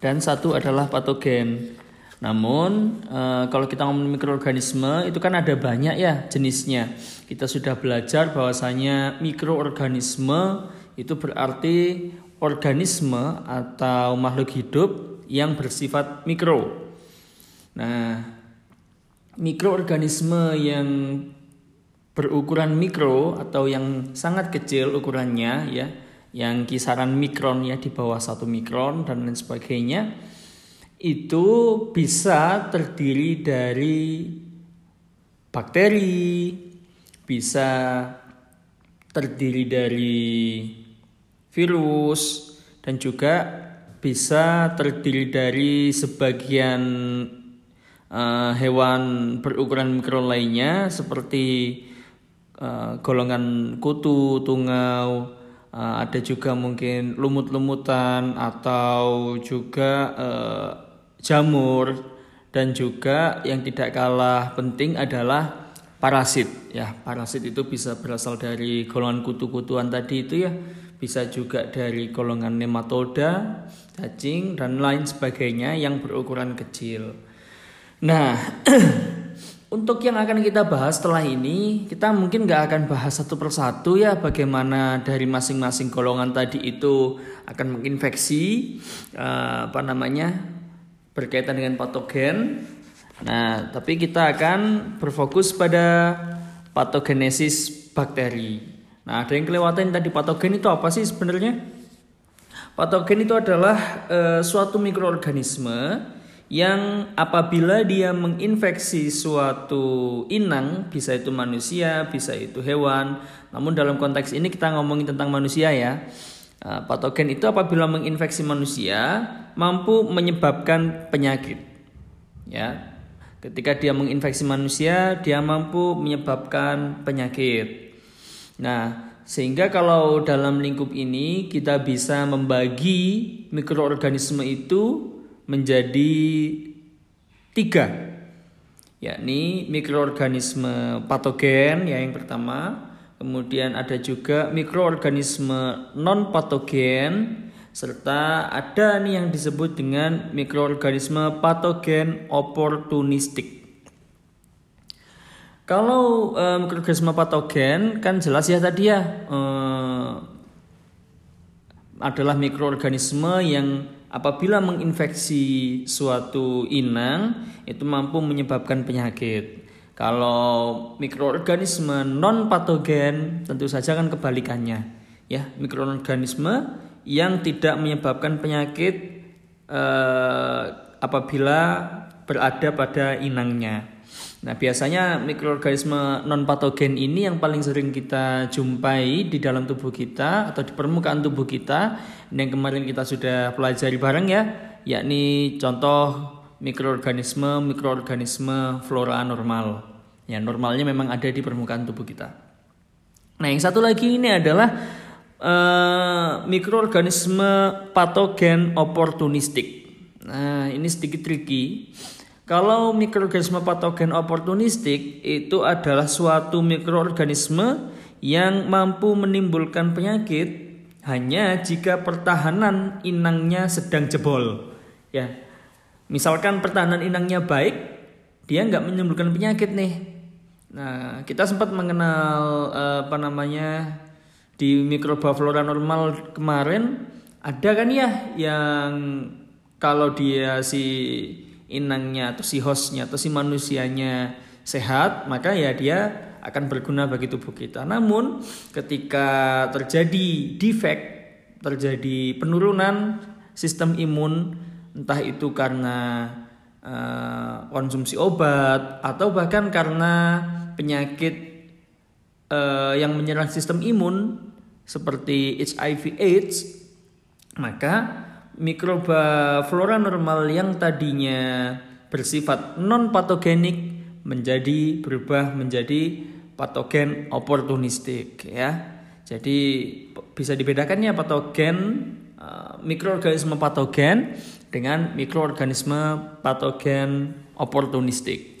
dan satu adalah patogen. Namun, e, kalau kita ngomongin mikroorganisme itu kan ada banyak ya jenisnya. Kita sudah belajar bahwasanya mikroorganisme itu berarti organisme atau makhluk hidup yang bersifat mikro. Nah, mikroorganisme yang berukuran mikro atau yang sangat kecil ukurannya ya yang kisaran mikron ya di bawah satu mikron dan lain sebagainya itu bisa terdiri dari bakteri bisa terdiri dari virus dan juga bisa terdiri dari sebagian uh, hewan berukuran mikro lainnya seperti Eh, golongan kutu, tungau, uh, ada juga mungkin lumut-lumutan atau juga uh, jamur. Dan juga yang tidak kalah penting adalah parasit ya. Parasit itu bisa berasal dari golongan kutu-kutuan tadi itu ya. Bisa juga dari golongan nematoda cacing dan lain sebagainya yang berukuran kecil. Nah [CLEARS THROAT] Untuk yang akan kita bahas setelah ini, kita mungkin nggak akan bahas satu persatu ya bagaimana dari masing-masing golongan tadi itu akan menginfeksi uh, apa namanya berkaitan dengan patogen. Nah, tapi kita akan berfokus pada patogenesis bakteri. Nah, ada yang kelewatan tadi patogen itu apa sih sebenarnya? Patogen itu adalah uh, suatu mikroorganisme yang apabila dia menginfeksi suatu inang, bisa itu manusia, bisa itu hewan. Namun dalam konteks ini kita ngomongin tentang manusia ya. Eh, patogen itu apabila menginfeksi manusia mampu menyebabkan penyakit. Ya. Ketika dia menginfeksi manusia, dia mampu menyebabkan penyakit. Nah, sehingga kalau dalam lingkup ini kita bisa membagi mikroorganisme itu menjadi tiga yakni mikroorganisme patogen ya yang pertama. Kemudian ada juga mikroorganisme non patogen serta ada nih yang disebut dengan mikroorganisme patogen oportunistik. Kalau eh, mikroorganisme patogen kan jelas ya tadi ya eh, adalah mikroorganisme yang apabila menginfeksi suatu inang itu mampu menyebabkan penyakit. Kalau mikroorganisme non patogen tentu saja kan kebalikannya. Ya, mikroorganisme yang tidak menyebabkan penyakit eh, apabila berada pada inangnya. Nah, biasanya mikroorganisme non patogen ini yang paling sering kita jumpai di dalam tubuh kita atau di permukaan tubuh kita yang kemarin kita sudah pelajari bareng ya, yakni contoh mikroorganisme mikroorganisme flora normal. Ya, normalnya memang ada di permukaan tubuh kita. Nah, yang satu lagi ini adalah uh, mikroorganisme patogen oportunistik. Nah, ini sedikit tricky kalau mikroorganisme patogen oportunistik itu adalah suatu mikroorganisme yang mampu menimbulkan penyakit hanya jika pertahanan inangnya sedang jebol. Ya, misalkan pertahanan inangnya baik, dia nggak menimbulkan penyakit nih. Nah, kita sempat mengenal uh, apa namanya di mikroba flora normal kemarin ada kan ya yang kalau dia si inangnya atau si hostnya atau si manusianya sehat maka ya dia akan berguna bagi tubuh kita. Namun ketika terjadi defect, terjadi penurunan sistem imun entah itu karena uh, konsumsi obat atau bahkan karena penyakit uh, yang menyerang sistem imun seperti HIV/AIDS, maka mikroba flora normal yang tadinya bersifat non patogenik menjadi berubah menjadi patogen oportunistik ya. Jadi bisa dibedakan ya patogen uh, mikroorganisme patogen dengan mikroorganisme patogen oportunistik.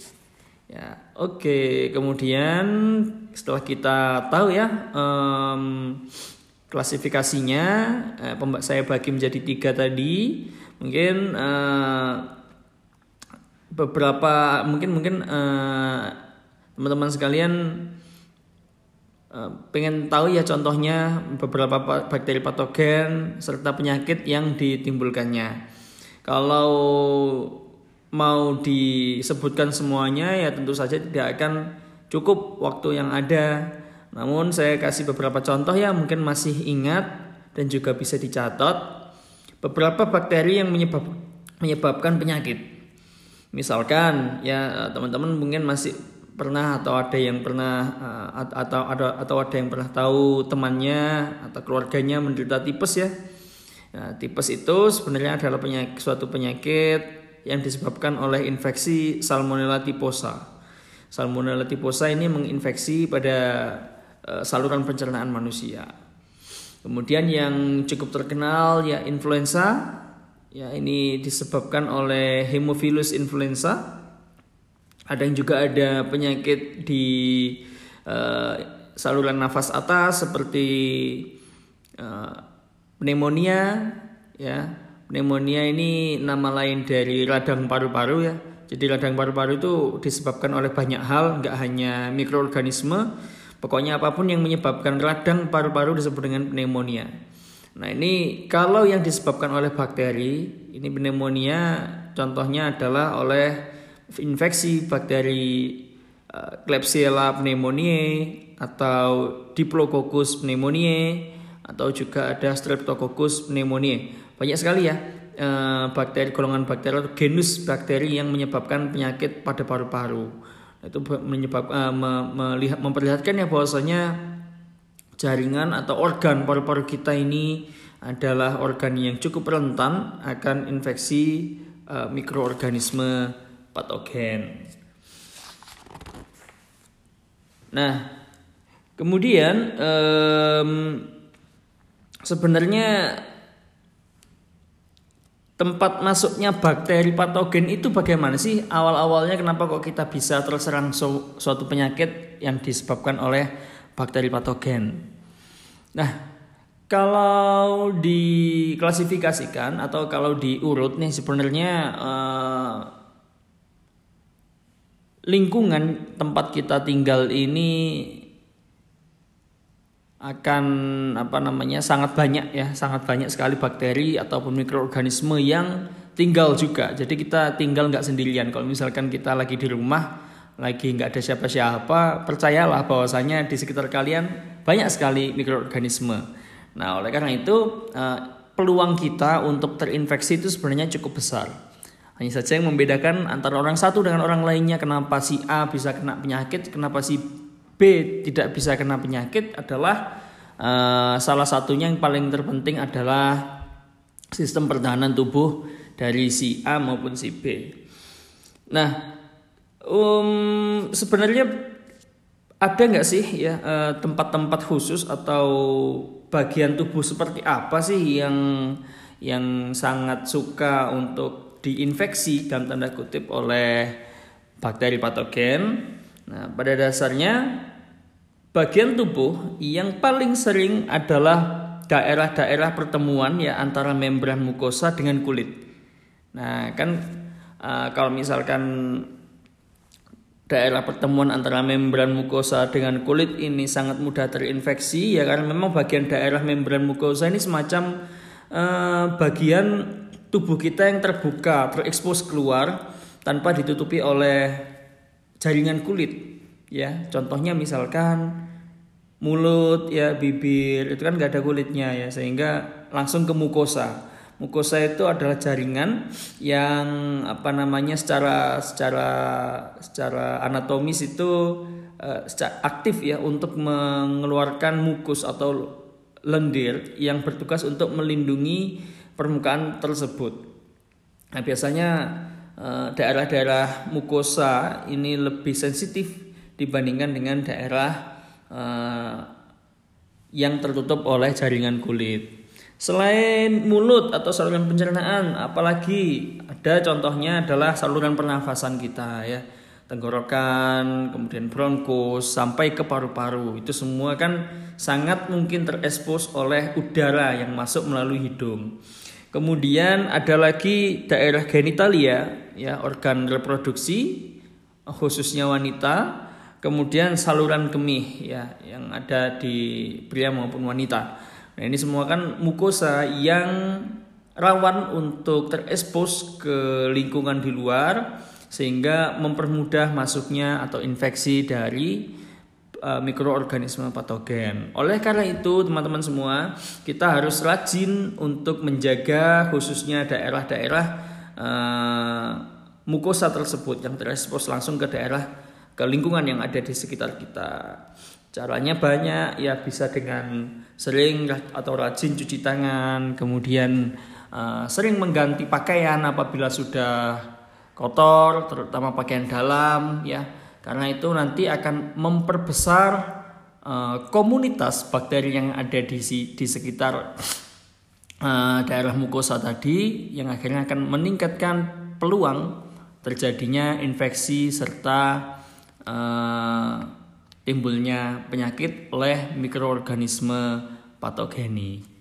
Ya, oke. Kemudian setelah kita tahu ya um, klasifikasinya, eh, saya bagi menjadi tiga tadi. Mungkin uh, beberapa, mungkin mungkin uh, teman-teman sekalian uh, pengen tahu ya contohnya beberapa bakteri patogen serta penyakit yang ditimbulkannya. Kalau mau disebutkan semuanya ya tentu saja tidak akan cukup waktu yang ada. Namun saya kasih beberapa contoh ya mungkin masih ingat dan juga bisa dicatat beberapa bakteri yang menyebab, menyebabkan penyakit. Misalkan ya teman-teman mungkin masih pernah atau ada yang pernah eh, atau ada atau ada yang pernah tahu temannya atau keluarganya menderita tipes ya. Nah, tipes itu sebenarnya adalah penyakit, suatu penyakit yang disebabkan oleh infeksi Salmonella typhosa. Salmonella typhosa ini menginfeksi pada saluran pencernaan manusia. Kemudian yang cukup terkenal ya influenza. Ya ini disebabkan oleh Haemophilus influenza. Ada yang juga ada penyakit di uh, saluran nafas atas seperti uh, pneumonia ya Pneumonia ini nama lain dari radang paru-paru ya. Jadi radang paru-paru itu disebabkan oleh banyak hal, nggak hanya mikroorganisme. Pokoknya apa pun yang menyebabkan radang paru-paru disebut dengan pneumonia. Nah ini kalau yang disebabkan oleh bakteri, ini pneumonia contohnya adalah oleh infeksi bakteri uh, Klebsiella pneumoniae atau Diplococcus pneumoniae atau juga ada Streptococcus pneumoniae banyak sekali ya eh, bakteri golongan bakteri atau genus bakteri yang menyebabkan penyakit pada paru-paru itu menyebab uh, melihat memperlihatkan ya bahwasanya jaringan atau organ paru-paru kita ini adalah organ yang cukup rentan akan infeksi uh, mikroorganisme patogen. Nah, kemudian um, sebenarnya tempat masuknya bakteri patogen itu bagaimana sih awal-awalnya kenapa kok kita bisa terserang su suatu penyakit yang disebabkan oleh bakteri patogen. Nah, kalau diklasifikasikan atau kalau diurut nih sebenarnya eh, lingkungan tempat kita tinggal ini akan apa namanya sangat banyak ya sangat banyak sekali bakteri ataupun mikroorganisme yang tinggal juga. Jadi kita tinggal nggak sendirian. Kalau misalkan kita lagi di rumah lagi nggak ada siapa-siapa percayalah bahwasanya di sekitar kalian banyak sekali mikroorganisme. Nah oleh karena itu eh, peluang kita untuk terinfeksi itu sebenarnya cukup besar. Hanya saja yang membedakan antara orang satu dengan orang lainnya kenapa si A bisa kena penyakit kenapa si B tidak bisa kena penyakit adalah uh, salah satunya yang paling terpenting adalah sistem pertahanan tubuh dari si A maupun si B. Nah, um, sebenarnya ada nggak sih ya eh, tempat-tempat uh, khusus atau bagian tubuh seperti apa sih yang yang sangat suka untuk diinfeksi dalam tanda kutip oleh bakteri patogen? Nah, pada dasarnya bagian tubuh yang paling sering adalah daerah-daerah pertemuan ya antara membran mukosa dengan kulit. Nah, kan uh, kalau misalkan daerah pertemuan antara membran mukosa dengan kulit ini sangat mudah terinfeksi ya karena memang bagian daerah membran mukosa ini semacam uh, bagian tubuh kita yang terbuka, terekspos keluar tanpa ditutupi oleh jaringan kulit ya. Contohnya misalkan mulut ya, bibir itu kan gak ada kulitnya ya sehingga langsung ke mukosa Mukosa itu adalah jaringan yang apa namanya secara secara secara anatomis itu uh, aktif ya untuk mengeluarkan mukus atau lendir yang bertugas untuk melindungi permukaan tersebut. Nah, biasanya daerah-daerah mukosa ini lebih sensitif dibandingkan dengan daerah uh, yang tertutup oleh jaringan kulit. Selain mulut atau saluran pencernaan, apalagi ada contohnya adalah saluran pernafasan kita ya. Tenggorokan, kemudian bronkus sampai ke paru-paru. Itu semua kan sangat mungkin terekspos oleh udara yang masuk melalui hidung. Kemudian ada lagi daerah genitalia ya, organ reproduksi khususnya wanita. Kemudian saluran kemih ya yang ada di pria maupun wanita. Nah ini semua kan mukosa yang rawan untuk terekspos ke lingkungan di luar sehingga mempermudah masuknya atau infeksi dari uh, mikroorganisme patogen. Oleh karena itu, teman-teman semua, kita harus rajin untuk menjaga khususnya daerah-daerah uh, mukosa tersebut yang terekspos langsung ke daerah ke lingkungan yang ada di sekitar kita. Caranya banyak ya bisa dengan sering atau rajin cuci tangan, kemudian uh, sering mengganti pakaian apabila sudah kotor, terutama pakaian dalam ya. Karena itu nanti akan memperbesar uh, komunitas bakteri yang ada di di sekitar uh, daerah mukosa tadi yang akhirnya akan meningkatkan peluang terjadinya infeksi serta uh, timbulnya penyakit oleh mikroorganisme patogenik.